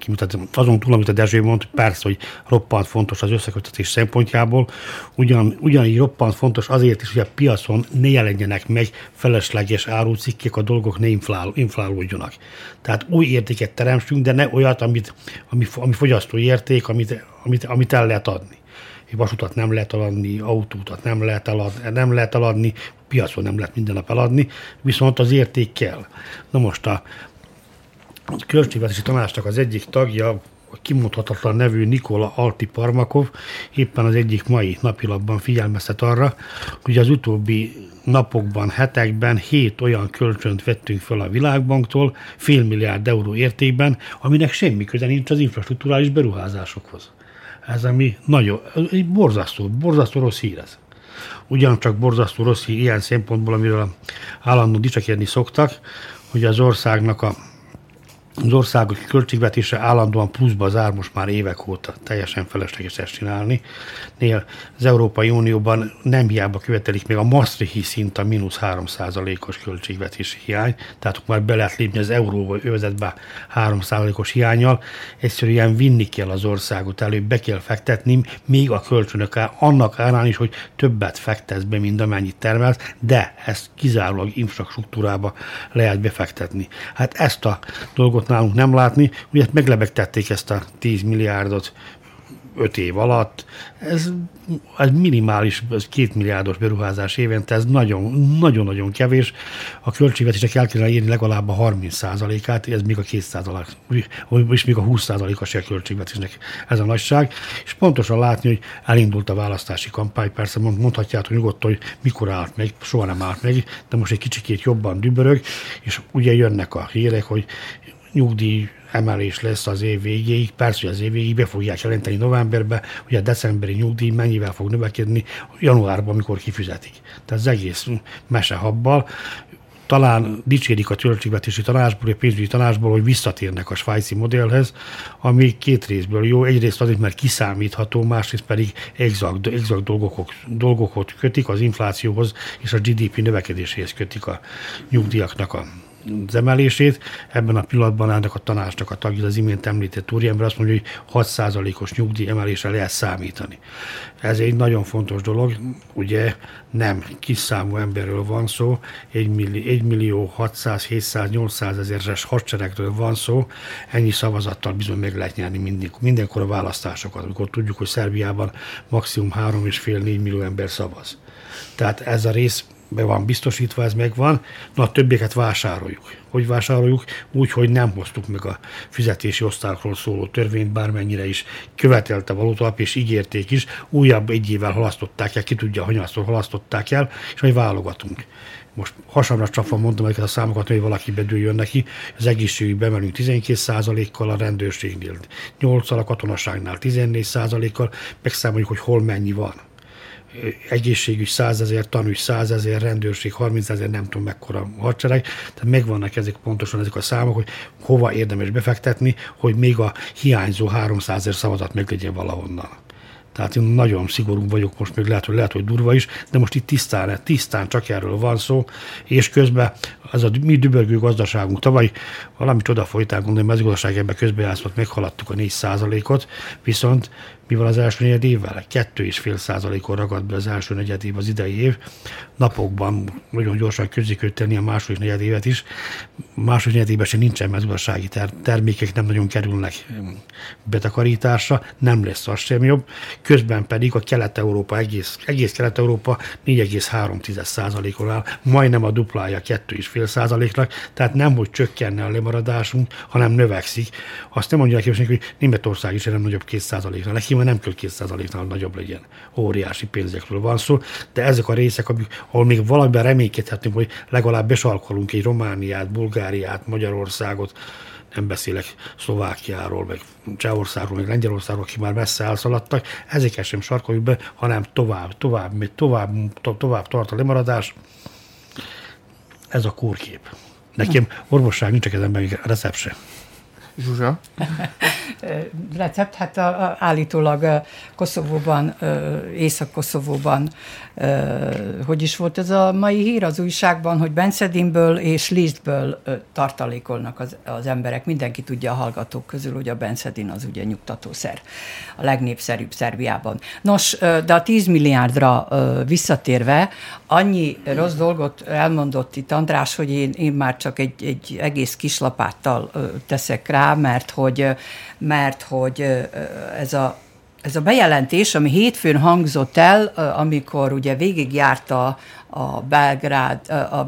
azon túl, amit a Dezső mondta, persze, hogy roppant fontos az összekötetés szempontjából, ugyan, ugyanígy roppant fontos azért is, hogy a piacon ne jelenjenek meg felesleges árucikkek, a dolgok ne inflál, inflálódjanak. Tehát új érték értéket teremtsünk, de ne olyat, amit, ami, ami fogyasztói érték, amit, amit, amit el lehet adni. Vasutat nem lehet eladni, autótat nem lehet eladni, nem lehet eladni, piacon nem lehet minden nap eladni, viszont az érték kell. Na most a költségvetési tanácsnak az egyik tagja, kimondhatatlan nevű Nikola Alti Parmakov éppen az egyik mai napilapban figyelmeztet arra, hogy az utóbbi napokban, hetekben hét olyan kölcsönt vettünk fel a Világbanktól, fél milliárd euró értékben, aminek semmi köze nincs az infrastruktúrális beruházásokhoz. Ez ami nagyon, egy borzasztó, borzasztó rossz hír ez. Ugyancsak borzasztó rossz hír ilyen szempontból, amiről állandóan dicsekedni szoktak, hogy az országnak a az ország költségvetése állandóan pluszba zár most már évek óta, teljesen felesleges ezt csinálni. Nél az Európai Unióban nem hiába követelik még a Maastrichti szint a mínusz 3 os költségvetési hiány, tehát már be lehet lépni az euróba övezetbe 3 os hiányjal. Egyszerűen vinni kell az országot elő, be kell fektetni, még a kölcsönök annak árán is, hogy többet fektetsz be, mint amennyit termelsz, de ezt kizárólag infrastruktúrába lehet befektetni. Hát ezt a dolgot nálunk nem látni. Ugye meglebegtették ezt a 10 milliárdot 5 év alatt. Ez, ez minimális, ez két milliárdos beruházás évente, ez nagyon-nagyon kevés. A költségvetések el kellene írni legalább a 30 át ez még a 200% és még a 20 a se költségvetésnek ez a nagyság. És pontosan látni, hogy elindult a választási kampány, persze mondhatjátok nyugodtan, hogy mikor állt meg, soha nem állt meg, de most egy kicsikét jobban dübörög, és ugye jönnek a hírek, hogy nyugdíj emelés lesz az év végéig. Persze, hogy az év végéig be fogják jelenteni novemberben, hogy a decemberi nyugdíj mennyivel fog növekedni januárban, amikor kifizetik. Tehát az egész mesehabbal talán dicsérik a költségvetési tanácsból, a pénzügyi tanácsból, hogy visszatérnek a svájci modellhez, ami két részből jó. Egyrészt azért, mert kiszámítható, másrészt pedig exakt, exakt dolgokot, dolgokat kötik az inflációhoz és a GDP növekedéséhez kötik a nyugdíjaknak a az emelését. Ebben a pillanatban ennek a tanácsnak a tagja, az imént említett úriember azt mondja, hogy 6%-os nyugdíj emelésre lehet számítani. Ez egy nagyon fontos dolog, ugye nem kis számú emberről van szó, 1 millió, 1 millió 600, 700, 800 ezeres hadseregről van szó, ennyi szavazattal bizony meg lehet nyerni minden, mindenkor a választásokat, amikor tudjuk, hogy Szerbiában maximum 3,5-4 millió ember szavaz. Tehát ez a rész be van biztosítva, ez megvan, na a többieket vásároljuk. Hogy vásároljuk? Úgy, hogy nem hoztuk meg a fizetési osztályokról szóló törvényt, bármennyire is követelte valótalap, és ígérték is, újabb egy évvel halasztották el, ki tudja, hanyatszor halasztották el, és majd válogatunk. Most hasamra csapva mondom ezeket a számokat, hogy valaki bedőjön neki, az egészségügy bemelünk 12%-kal, a rendőrségnél 8-al, a katonaságnál 14%-kal, megszámoljuk, hogy hol mennyi van egészségügy 100 ezer, tanús 100 ezer, rendőrség 30 ezer, nem tudom mekkora hadsereg. Tehát megvannak ezek pontosan ezek a számok, hogy hova érdemes befektetni, hogy még a hiányzó 300 ezer szavazat meglegyen valahonnan. Tehát én nagyon szigorú vagyok most, még lehet, hogy, lehet, hogy durva is, de most itt tisztán, tisztán csak erről van szó, és közben az a mi dübörgő gazdaságunk tavaly valamit oda folytál gondolni, a mezőgazdaság ebbe közbejátszott, meghaladtuk a 4 ot viszont mi van az első negyed évvel? Kettő és fél százalékon ragadt be az első negyed év az idei év. Napokban nagyon gyorsan közé tenni a második negyed évet is. Második negyed évben sem nincsen mezőgazdasági ter- termékek, nem nagyon kerülnek betakarításra, nem lesz az sem jobb. Közben pedig a Kelet-Európa, egész, egész Kelet-Európa 4,3 százalékon áll, majdnem a duplája fél százaléknak, tehát nem, hogy csökkenne a lemaradásunk, hanem növekszik. Azt nem mondják hogy Németország is nem nagyobb 2 százalékra. Neki már nem kell 2%-nál nagyobb legyen. Óriási pénzekről van szó, de ezek a részek, amik, ahol még valamiben reménykedhetünk, hogy legalább besalkolunk egy Romániát, Bulgáriát, Magyarországot, nem beszélek Szlovákiáról, meg Csehországról, meg Lengyelországról, akik már messze elszaladtak, ezeket sem sarkoljuk be, hanem tovább, tovább, tovább, tovább, tovább tart a lemaradás. Ez a kórkép. Nekem orvosság nincs a kezemben, sem. Zsuzsa? (laughs) Recept, hát a, a, állítólag Koszovóban, Észak-Koszovóban, hogy is volt ez a mai hír az újságban, hogy Benszedinből és Lisztből tartalékolnak az, az emberek. Mindenki tudja a hallgatók közül, hogy a Benszedin az ugye nyugtatószer, a legnépszerűbb Szerbiában. Nos, de a 10 milliárdra visszatérve, annyi rossz dolgot elmondott itt András, hogy én, én már csak egy, egy egész kislapáttal teszek rá, mert hogy, mert hogy ez a ez a bejelentés, ami hétfőn hangzott el, amikor ugye végigjárta a Belgrád, a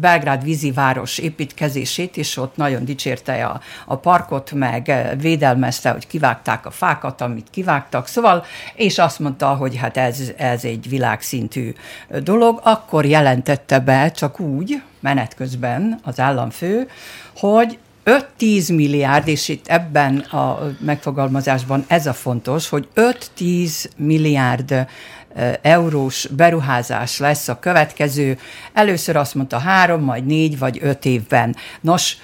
Belgrád vízi város építkezését, és ott nagyon dicsérte a, a parkot, meg védelmezte, hogy kivágták a fákat, amit kivágtak, szóval, és azt mondta, hogy hát ez, ez egy világszintű dolog, akkor jelentette be csak úgy, menet közben az államfő, hogy 5-10 milliárd, és itt ebben a megfogalmazásban ez a fontos, hogy 5-10 milliárd eurós beruházás lesz a következő. Először azt mondta három, majd négy vagy öt évben. Nos,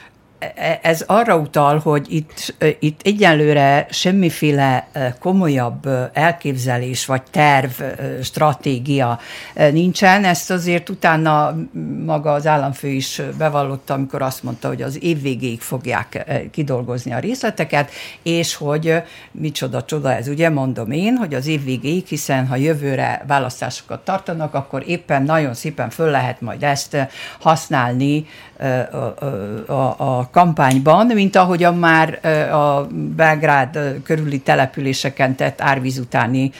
ez arra utal, hogy itt, itt egyenlőre semmiféle komolyabb elképzelés vagy terv, stratégia nincsen. Ezt azért utána maga az államfő is bevallotta, amikor azt mondta, hogy az év végéig fogják kidolgozni a részleteket, és hogy micsoda csoda ez, ugye mondom én, hogy az év végéig, hiszen ha jövőre választásokat tartanak, akkor éppen nagyon szépen föl lehet majd ezt használni a, a, a kampányban, mint ahogyan már a Belgrád körüli településeken tett árvíz utáni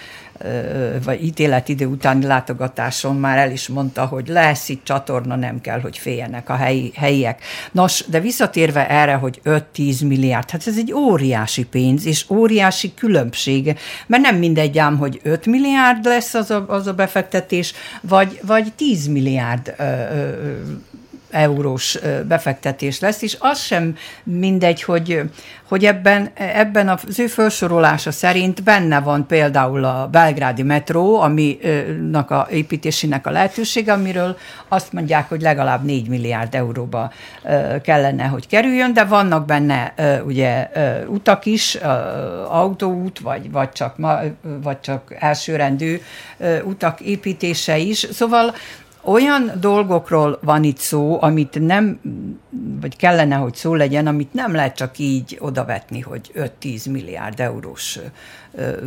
vagy ítéletidő utáni látogatáson már el is mondta, hogy lesz itt csatorna, nem kell, hogy féljenek a helyi, helyiek. Nos, de visszatérve erre, hogy 5-10 milliárd, hát ez egy óriási pénz, és óriási különbség, mert nem mindegy ám, hogy 5 milliárd lesz az a, az a befektetés, vagy, vagy 10 milliárd ö, ö, eurós befektetés lesz, és az sem mindegy, hogy, hogy ebben, ebben az ő felsorolása szerint benne van például a belgrádi metró, aminek a építésének a lehetősége, amiről azt mondják, hogy legalább 4 milliárd euróba kellene, hogy kerüljön, de vannak benne ugye utak is, autóút, vagy, vagy, csak, vagy csak elsőrendű utak építése is. Szóval olyan dolgokról van itt szó, amit nem, vagy kellene, hogy szó legyen, amit nem lehet csak így odavetni, hogy 5-10 milliárd eurós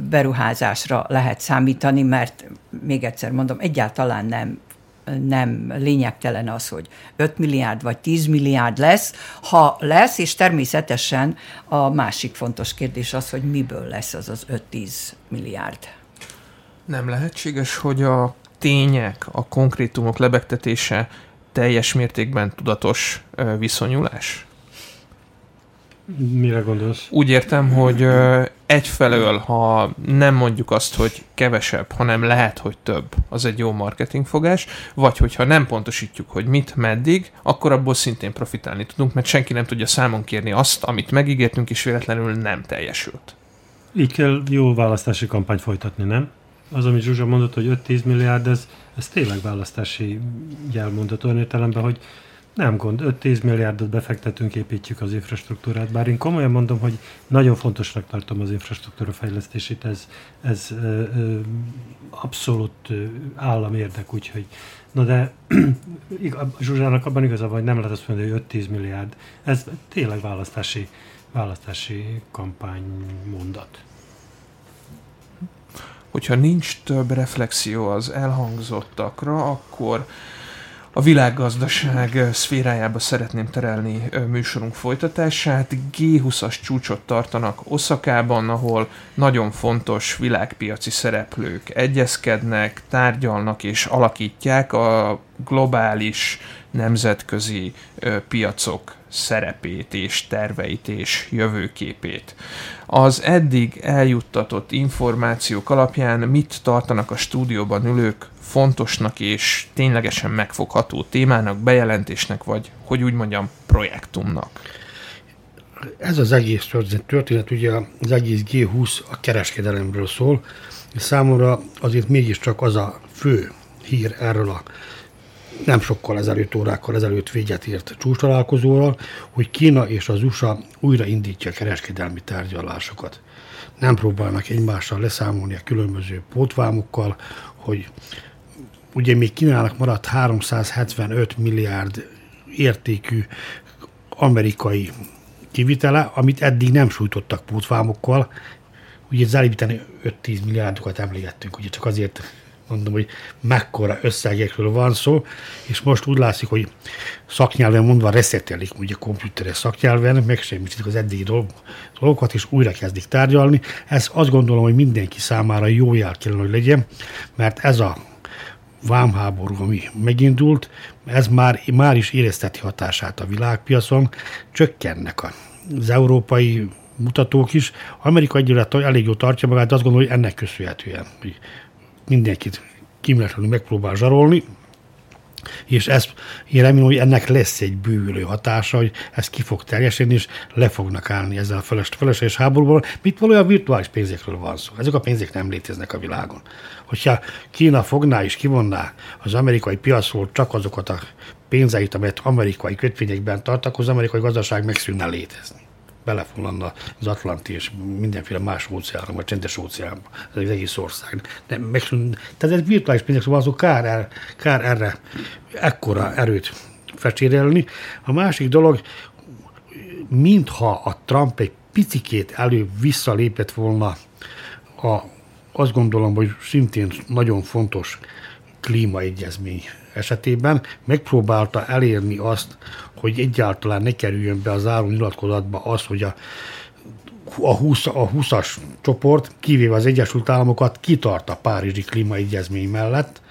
beruházásra lehet számítani, mert még egyszer mondom, egyáltalán nem nem lényegtelen az, hogy 5 milliárd vagy 10 milliárd lesz, ha lesz, és természetesen a másik fontos kérdés az, hogy miből lesz az az 5-10 milliárd. Nem lehetséges, hogy a tények, a konkrétumok lebegtetése teljes mértékben tudatos viszonyulás? Mire gondolsz? Úgy értem, hogy egyfelől, ha nem mondjuk azt, hogy kevesebb, hanem lehet, hogy több, az egy jó marketingfogás, vagy hogyha nem pontosítjuk, hogy mit, meddig, akkor abból szintén profitálni tudunk, mert senki nem tudja számon kérni azt, amit megígértünk, és véletlenül nem teljesült. Így kell jó választási kampányt folytatni, nem? Az, amit Zsuzsa mondott, hogy 5-10 milliárd, ez, ez tényleg választási jelmondat olyan értelemben, hogy nem gond, 5-10 milliárdot befektetünk, építjük az infrastruktúrát. Bár én komolyan mondom, hogy nagyon fontosnak tartom az infrastruktúra fejlesztését, ez, ez ö, ö, abszolút állam érdek, úgyhogy Na de (clears throat) Zsuzsának abban igaza hogy nem lehet azt mondani, hogy 5-10 milliárd. Ez tényleg választási, választási kampány mondat hogyha nincs több reflexió az elhangzottakra, akkor a világgazdaság szférájába szeretném terelni műsorunk folytatását. G20-as csúcsot tartanak Oszakában, ahol nagyon fontos világpiaci szereplők egyezkednek, tárgyalnak és alakítják a globális nemzetközi piacok szerepét és terveit és jövőképét. Az eddig eljuttatott információk alapján mit tartanak a stúdióban ülők fontosnak és ténylegesen megfogható témának, bejelentésnek, vagy hogy úgy mondjam, projektumnak? Ez az egész történet, ugye az egész G20 a kereskedelemről szól, és számomra azért mégiscsak az a fő hír erről a nem sokkal ezelőtt, órákkal ezelőtt véget ért csúcs találkozóval, hogy Kína és az USA újra indítja kereskedelmi tárgyalásokat. Nem próbálnak egymással leszámolni a különböző pótvámokkal, hogy ugye még Kínának maradt 375 milliárd értékű amerikai kivitele, amit eddig nem sújtottak pótvámokkal. Ugye az 5-10 milliárdokat emlégettünk, ugye csak azért mondom, hogy mekkora összegekről van szó, és most úgy látszik, hogy szaknyelven mondva reszetelik, ugye komputeres szaknyelven, megsemmisítik az eddigi dolgokat, és újra kezdik tárgyalni. Ez azt gondolom, hogy mindenki számára jó jel kellene, hogy legyen, mert ez a vámháború, ami megindult, ez már, már is érezteti hatását a világpiacon, csökkennek az európai mutatók is. Amerika egyre elég jó tartja magát, de azt gondolom, hogy ennek köszönhetően, hogy mindenkit kiméletlenül megpróbál zsarolni, és ezt, én remélem, hogy ennek lesz egy bűvülő hatása, hogy ez ki fog teljesedni, és le fognak állni ezzel a felesleges háborúból. Mit valójában virtuális pénzekről van szó. Ezek a pénzek nem léteznek a világon. Hogyha Kína fogná és kivonná az amerikai piacról csak azokat a pénzeit, amelyet amerikai kötvényekben tartak, az amerikai gazdaság megszűnne létezni belefulladna az Atlanti és mindenféle más óceánra, vagy csendes óceánba, az egész ország. De megszűn, tehát ez virtuális pénzek, szóval azok kár, er, kár erre ekkora erőt fecsérelni. A másik dolog, mintha a Trump egy picikét előbb visszalépett volna a, azt gondolom, hogy szintén nagyon fontos klímaegyezmény esetében megpróbálta elérni azt, hogy egyáltalán ne kerüljön be az álló nyilatkozatba az, hogy a, a, 20, a 20-as csoport, kivéve az Egyesült Államokat, kitart a Párizsi Klímaegyezmény mellett,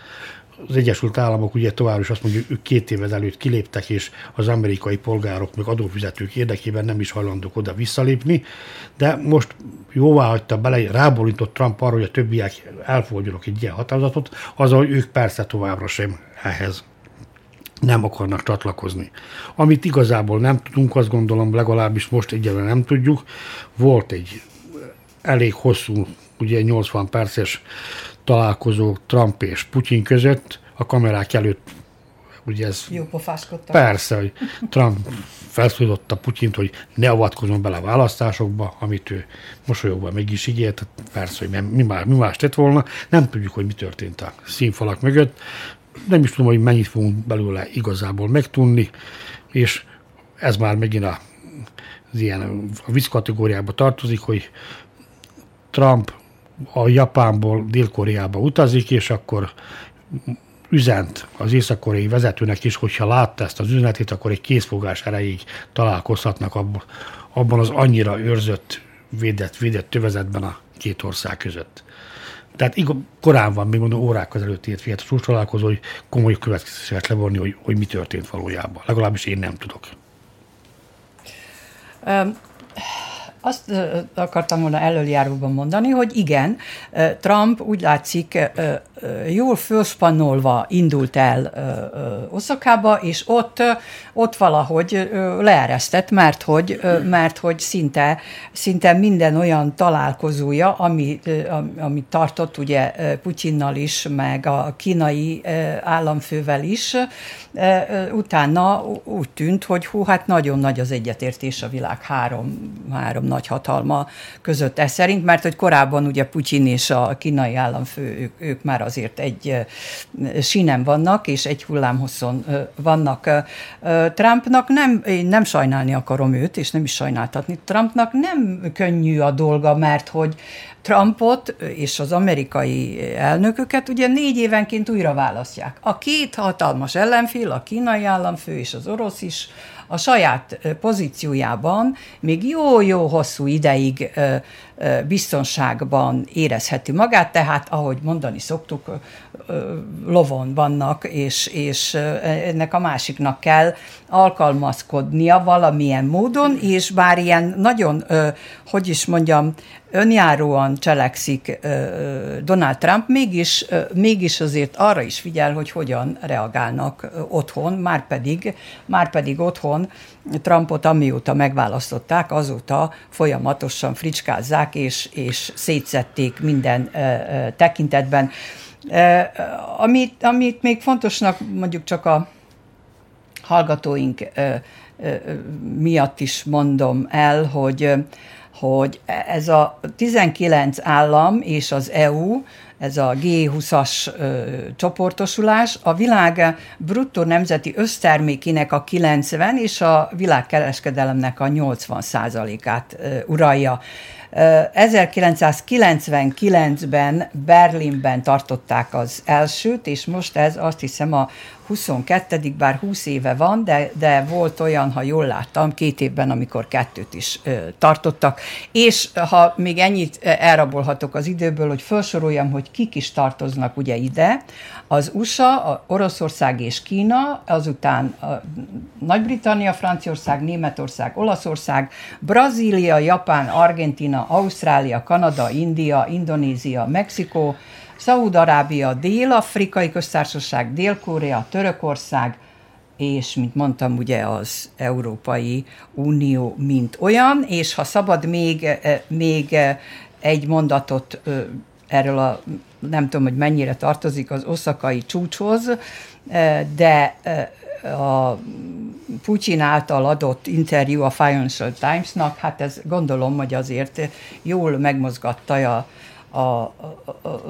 az Egyesült Államok ugye tovább is azt mondja, hogy ők két évvel előtt kiléptek, és az amerikai polgárok, meg adófizetők érdekében nem is hajlandók oda visszalépni, de most jóvá hagyta bele, rábólított Trump arra, hogy a többiek elfogadjanak egy ilyen határozatot, az, hogy ők persze továbbra sem ehhez nem akarnak csatlakozni. Amit igazából nem tudunk, azt gondolom legalábbis most egyelőre nem tudjuk. Volt egy elég hosszú, ugye 80 perces találkozó Trump és Putyin között, a kamerák előtt ugye ez... Jó Persze, hogy Trump felszólította Putyint, hogy ne avatkozzon bele a választásokba, amit ő mosolyogva meg is ígért, persze, hogy mi más, mi más tett volna. Nem tudjuk, hogy mi történt a színfalak mögött. Nem is tudom, hogy mennyit fogunk belőle igazából megtudni, és ez már megint a, az ilyen a vicc kategóriába tartozik, hogy Trump a Japánból Dél-Koreába utazik, és akkor üzent az észak-koreai vezetőnek is, hogyha látta ezt az üzenetét, akkor egy készfogás erejéig találkozhatnak abban, abban az annyira őrzött, védett, védett tövezetben a két ország között. Tehát igaz, korán van, még mondom, órák ezelőtt ért fiat a találkozó, hogy komoly következtetéseket levonni, hogy, hogy mi történt valójában. Legalábbis én nem tudok. Um azt akartam volna előjáróban mondani, hogy igen, Trump úgy látszik jól fölspannolva indult el Oszakába, és ott, ott valahogy leeresztett, mert hogy, mert hogy szinte, szinte minden olyan találkozója, ami, amit tartott ugye Putyinnal is, meg a kínai államfővel is, utána úgy tűnt, hogy hú, hát nagyon nagy az egyetértés a világ három, három nagy hatalma között ez szerint, mert hogy korábban ugye Putyin és a kínai államfő, ők, ők már azért egy sínen vannak, és egy hullámhosszon vannak. Trumpnak nem, én nem sajnálni akarom őt, és nem is sajnáltatni. Trumpnak nem könnyű a dolga, mert hogy Trumpot és az amerikai elnököket ugye négy évenként újra választják. A két hatalmas ellenfél, a kínai államfő és az orosz is a saját pozíciójában még jó-jó hosszú ideig biztonságban érezheti magát, tehát ahogy mondani szoktuk, lovon vannak, és, és ennek a másiknak kell alkalmazkodnia valamilyen módon, és bár ilyen nagyon, hogy is mondjam, önjáróan cselekszik Donald Trump, mégis, mégis azért arra is figyel, hogy hogyan reagálnak otthon, már pedig, már pedig otthon Trumpot amióta megválasztották, azóta folyamatosan fricskázzák és, és szétszették minden tekintetben. Amit, amit még fontosnak mondjuk csak a hallgatóink miatt is mondom el, hogy hogy ez a 19 állam és az EU, ez a G20-as csoportosulás a világ bruttó nemzeti össztermékének a 90 és a világkereskedelemnek a 80 százalékát uralja. 1999-ben Berlinben tartották az elsőt, és most ez azt hiszem a 22 bár 20 éve van, de, de volt olyan, ha jól láttam, két évben, amikor kettőt is ö, tartottak. És ha még ennyit elrabolhatok az időből, hogy felsoroljam, hogy kik is tartoznak ugye ide, az USA, a Oroszország és Kína, azután Nagy-Britannia, Franciaország, Németország, Olaszország, Brazília, Japán, Argentina, Ausztrália, Kanada, India, Indonézia, Mexikó, Szaúd-Arábia, Dél-Afrikai Köztársaság, Dél-Korea, Törökország, és, mint mondtam, ugye az Európai Unió mint olyan, és ha szabad még, még egy mondatot erről a, nem tudom, hogy mennyire tartozik az oszakai csúcshoz, de a Putyin által adott interjú a Financial Times-nak, hát ez gondolom, hogy azért jól megmozgatta a, a, a, a,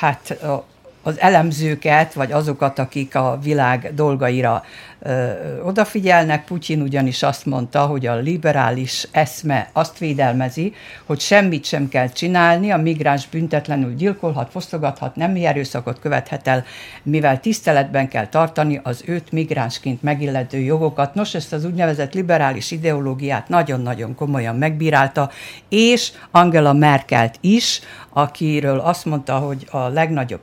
hát a, az elemzőket, vagy azokat, akik a világ dolgaira ö, odafigyelnek. Putyin ugyanis azt mondta, hogy a liberális eszme azt védelmezi, hogy semmit sem kell csinálni, a migráns büntetlenül gyilkolhat, fosztogathat, nem erőszakot követhet el, mivel tiszteletben kell tartani az őt migránsként megillető jogokat. Nos, ezt az úgynevezett liberális ideológiát nagyon-nagyon komolyan megbírálta, és Angela Merkelt is, akiről azt mondta, hogy a legnagyobb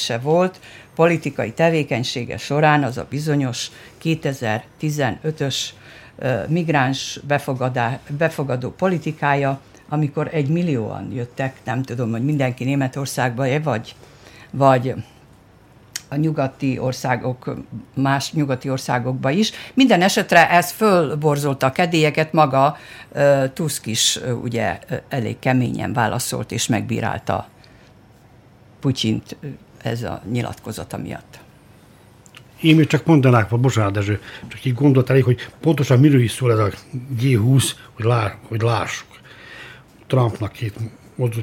tévedése volt politikai tevékenysége során az a bizonyos 2015-ös migráns befogadá, befogadó politikája, amikor egy millióan jöttek, nem tudom, hogy mindenki Németországba, vagy, vagy a nyugati országok, más nyugati országokba is. Minden esetre ez fölborzolta a kedélyeket, maga Tusk is ugye elég keményen válaszolt és megbírálta Putyint ez a nyilatkozata miatt. Én még csak mondanák, vagy bocsánat, Dezső, csak így gondolt hogy pontosan miről is szól ez a G20, hogy, lá, hogy lássuk. Trumpnak két,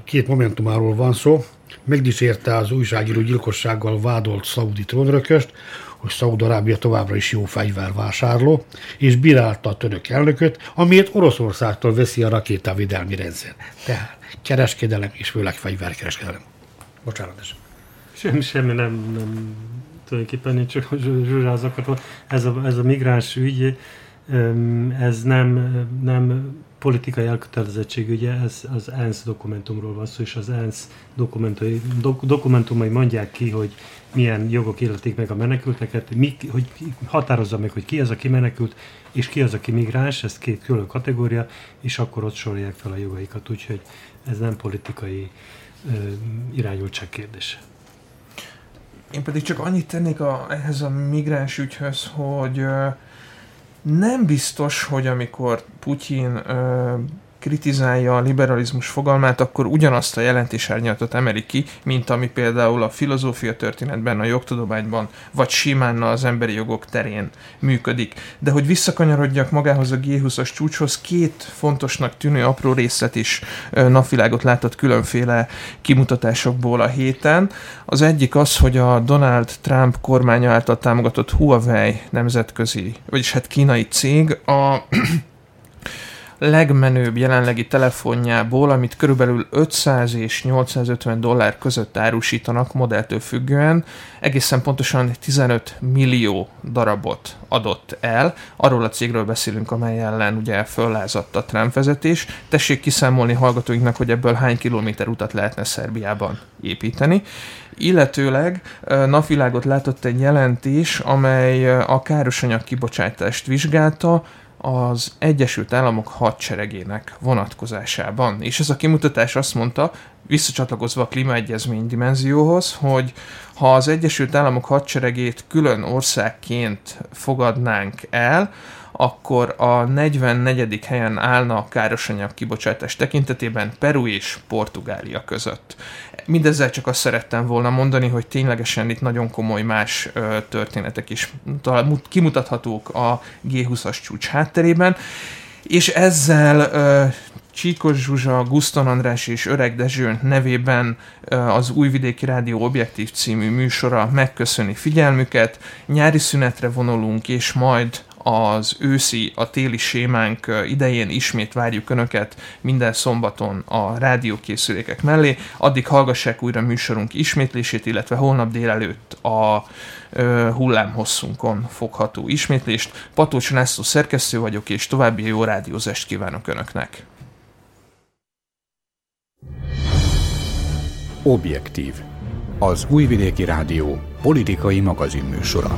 két momentumáról van szó megdicsérte az újságíró gyilkossággal vádolt szaudi trónörököst, hogy Szaúd-Arábia továbbra is jó fegyvervásárló, és bírálta a török elnököt, amiért Oroszországtól veszi a rakétavédelmi rendszer. Tehát kereskedelem és főleg fegyverkereskedelem. Bocsánat, es. Semmi, semmi nem, nem tulajdonképpen csak zsuzsázok. Ez a, ez a migráns ügy, ez nem, nem politikai elkötelezettség, ugye ez az ENSZ dokumentumról van szó, és az ENSZ dokumentumai, dok, dokumentumai mondják ki, hogy milyen jogok illetik meg a menekülteket, mi, hogy határozza meg, hogy ki az, aki menekült, és ki az, aki migráns, ez két külön kategória, és akkor ott sorolják fel a jogaikat, úgyhogy ez nem politikai ö, irányultság kérdése. Én pedig csak annyit tennék a, ehhez a migráns ügyhöz, hogy nem biztos, hogy amikor Putyin kritizálja a liberalizmus fogalmát, akkor ugyanazt a jelentésárnyalatot emeli ki, mint ami például a filozófia történetben, a jogtudományban, vagy simán az emberi jogok terén működik. De hogy visszakanyarodjak magához a G20-as csúcshoz, két fontosnak tűnő apró részlet is napvilágot látott különféle kimutatásokból a héten. Az egyik az, hogy a Donald Trump kormánya által támogatott Huawei nemzetközi, vagyis hát kínai cég a legmenőbb jelenlegi telefonjából, amit körülbelül 500 és 850 dollár között árusítanak modelltől függően, egészen pontosan 15 millió darabot adott el. Arról a cégről beszélünk, amely ellen ugye föllázadt a Trump vezetés. Tessék kiszámolni hallgatóinknak, hogy ebből hány kilométer utat lehetne Szerbiában építeni. Illetőleg napvilágot látott egy jelentés, amely a károsanyag kibocsátást vizsgálta, az Egyesült Államok hadseregének vonatkozásában. És ez a kimutatás azt mondta, visszacsatlakozva a klímaegyezmény dimenzióhoz, hogy ha az Egyesült Államok hadseregét külön országként fogadnánk el, akkor a 44. helyen állna a károsanyag kibocsátás tekintetében Peru és Portugália között. Mindezzel csak azt szerettem volna mondani, hogy ténylegesen itt nagyon komoly más ö, történetek is talán kimutathatók a G20-as csúcs hátterében, és ezzel ö, Csíkos Zsuzsa, Guszton András és Öreg Dezső nevében az Újvidéki Rádió Objektív című műsora megköszöni figyelmüket. Nyári szünetre vonulunk, és majd az őszi, a téli sémánk idején ismét várjuk Önöket minden szombaton a rádiókészülékek mellé. Addig hallgassák újra műsorunk ismétlését, illetve holnap délelőtt a hullámhosszunkon fogható ismétlést. Patócs László szerkesztő vagyok, és további jó rádiózást kívánok Önöknek. Objektív. Az Újvidéki Rádió politikai magazinműsora.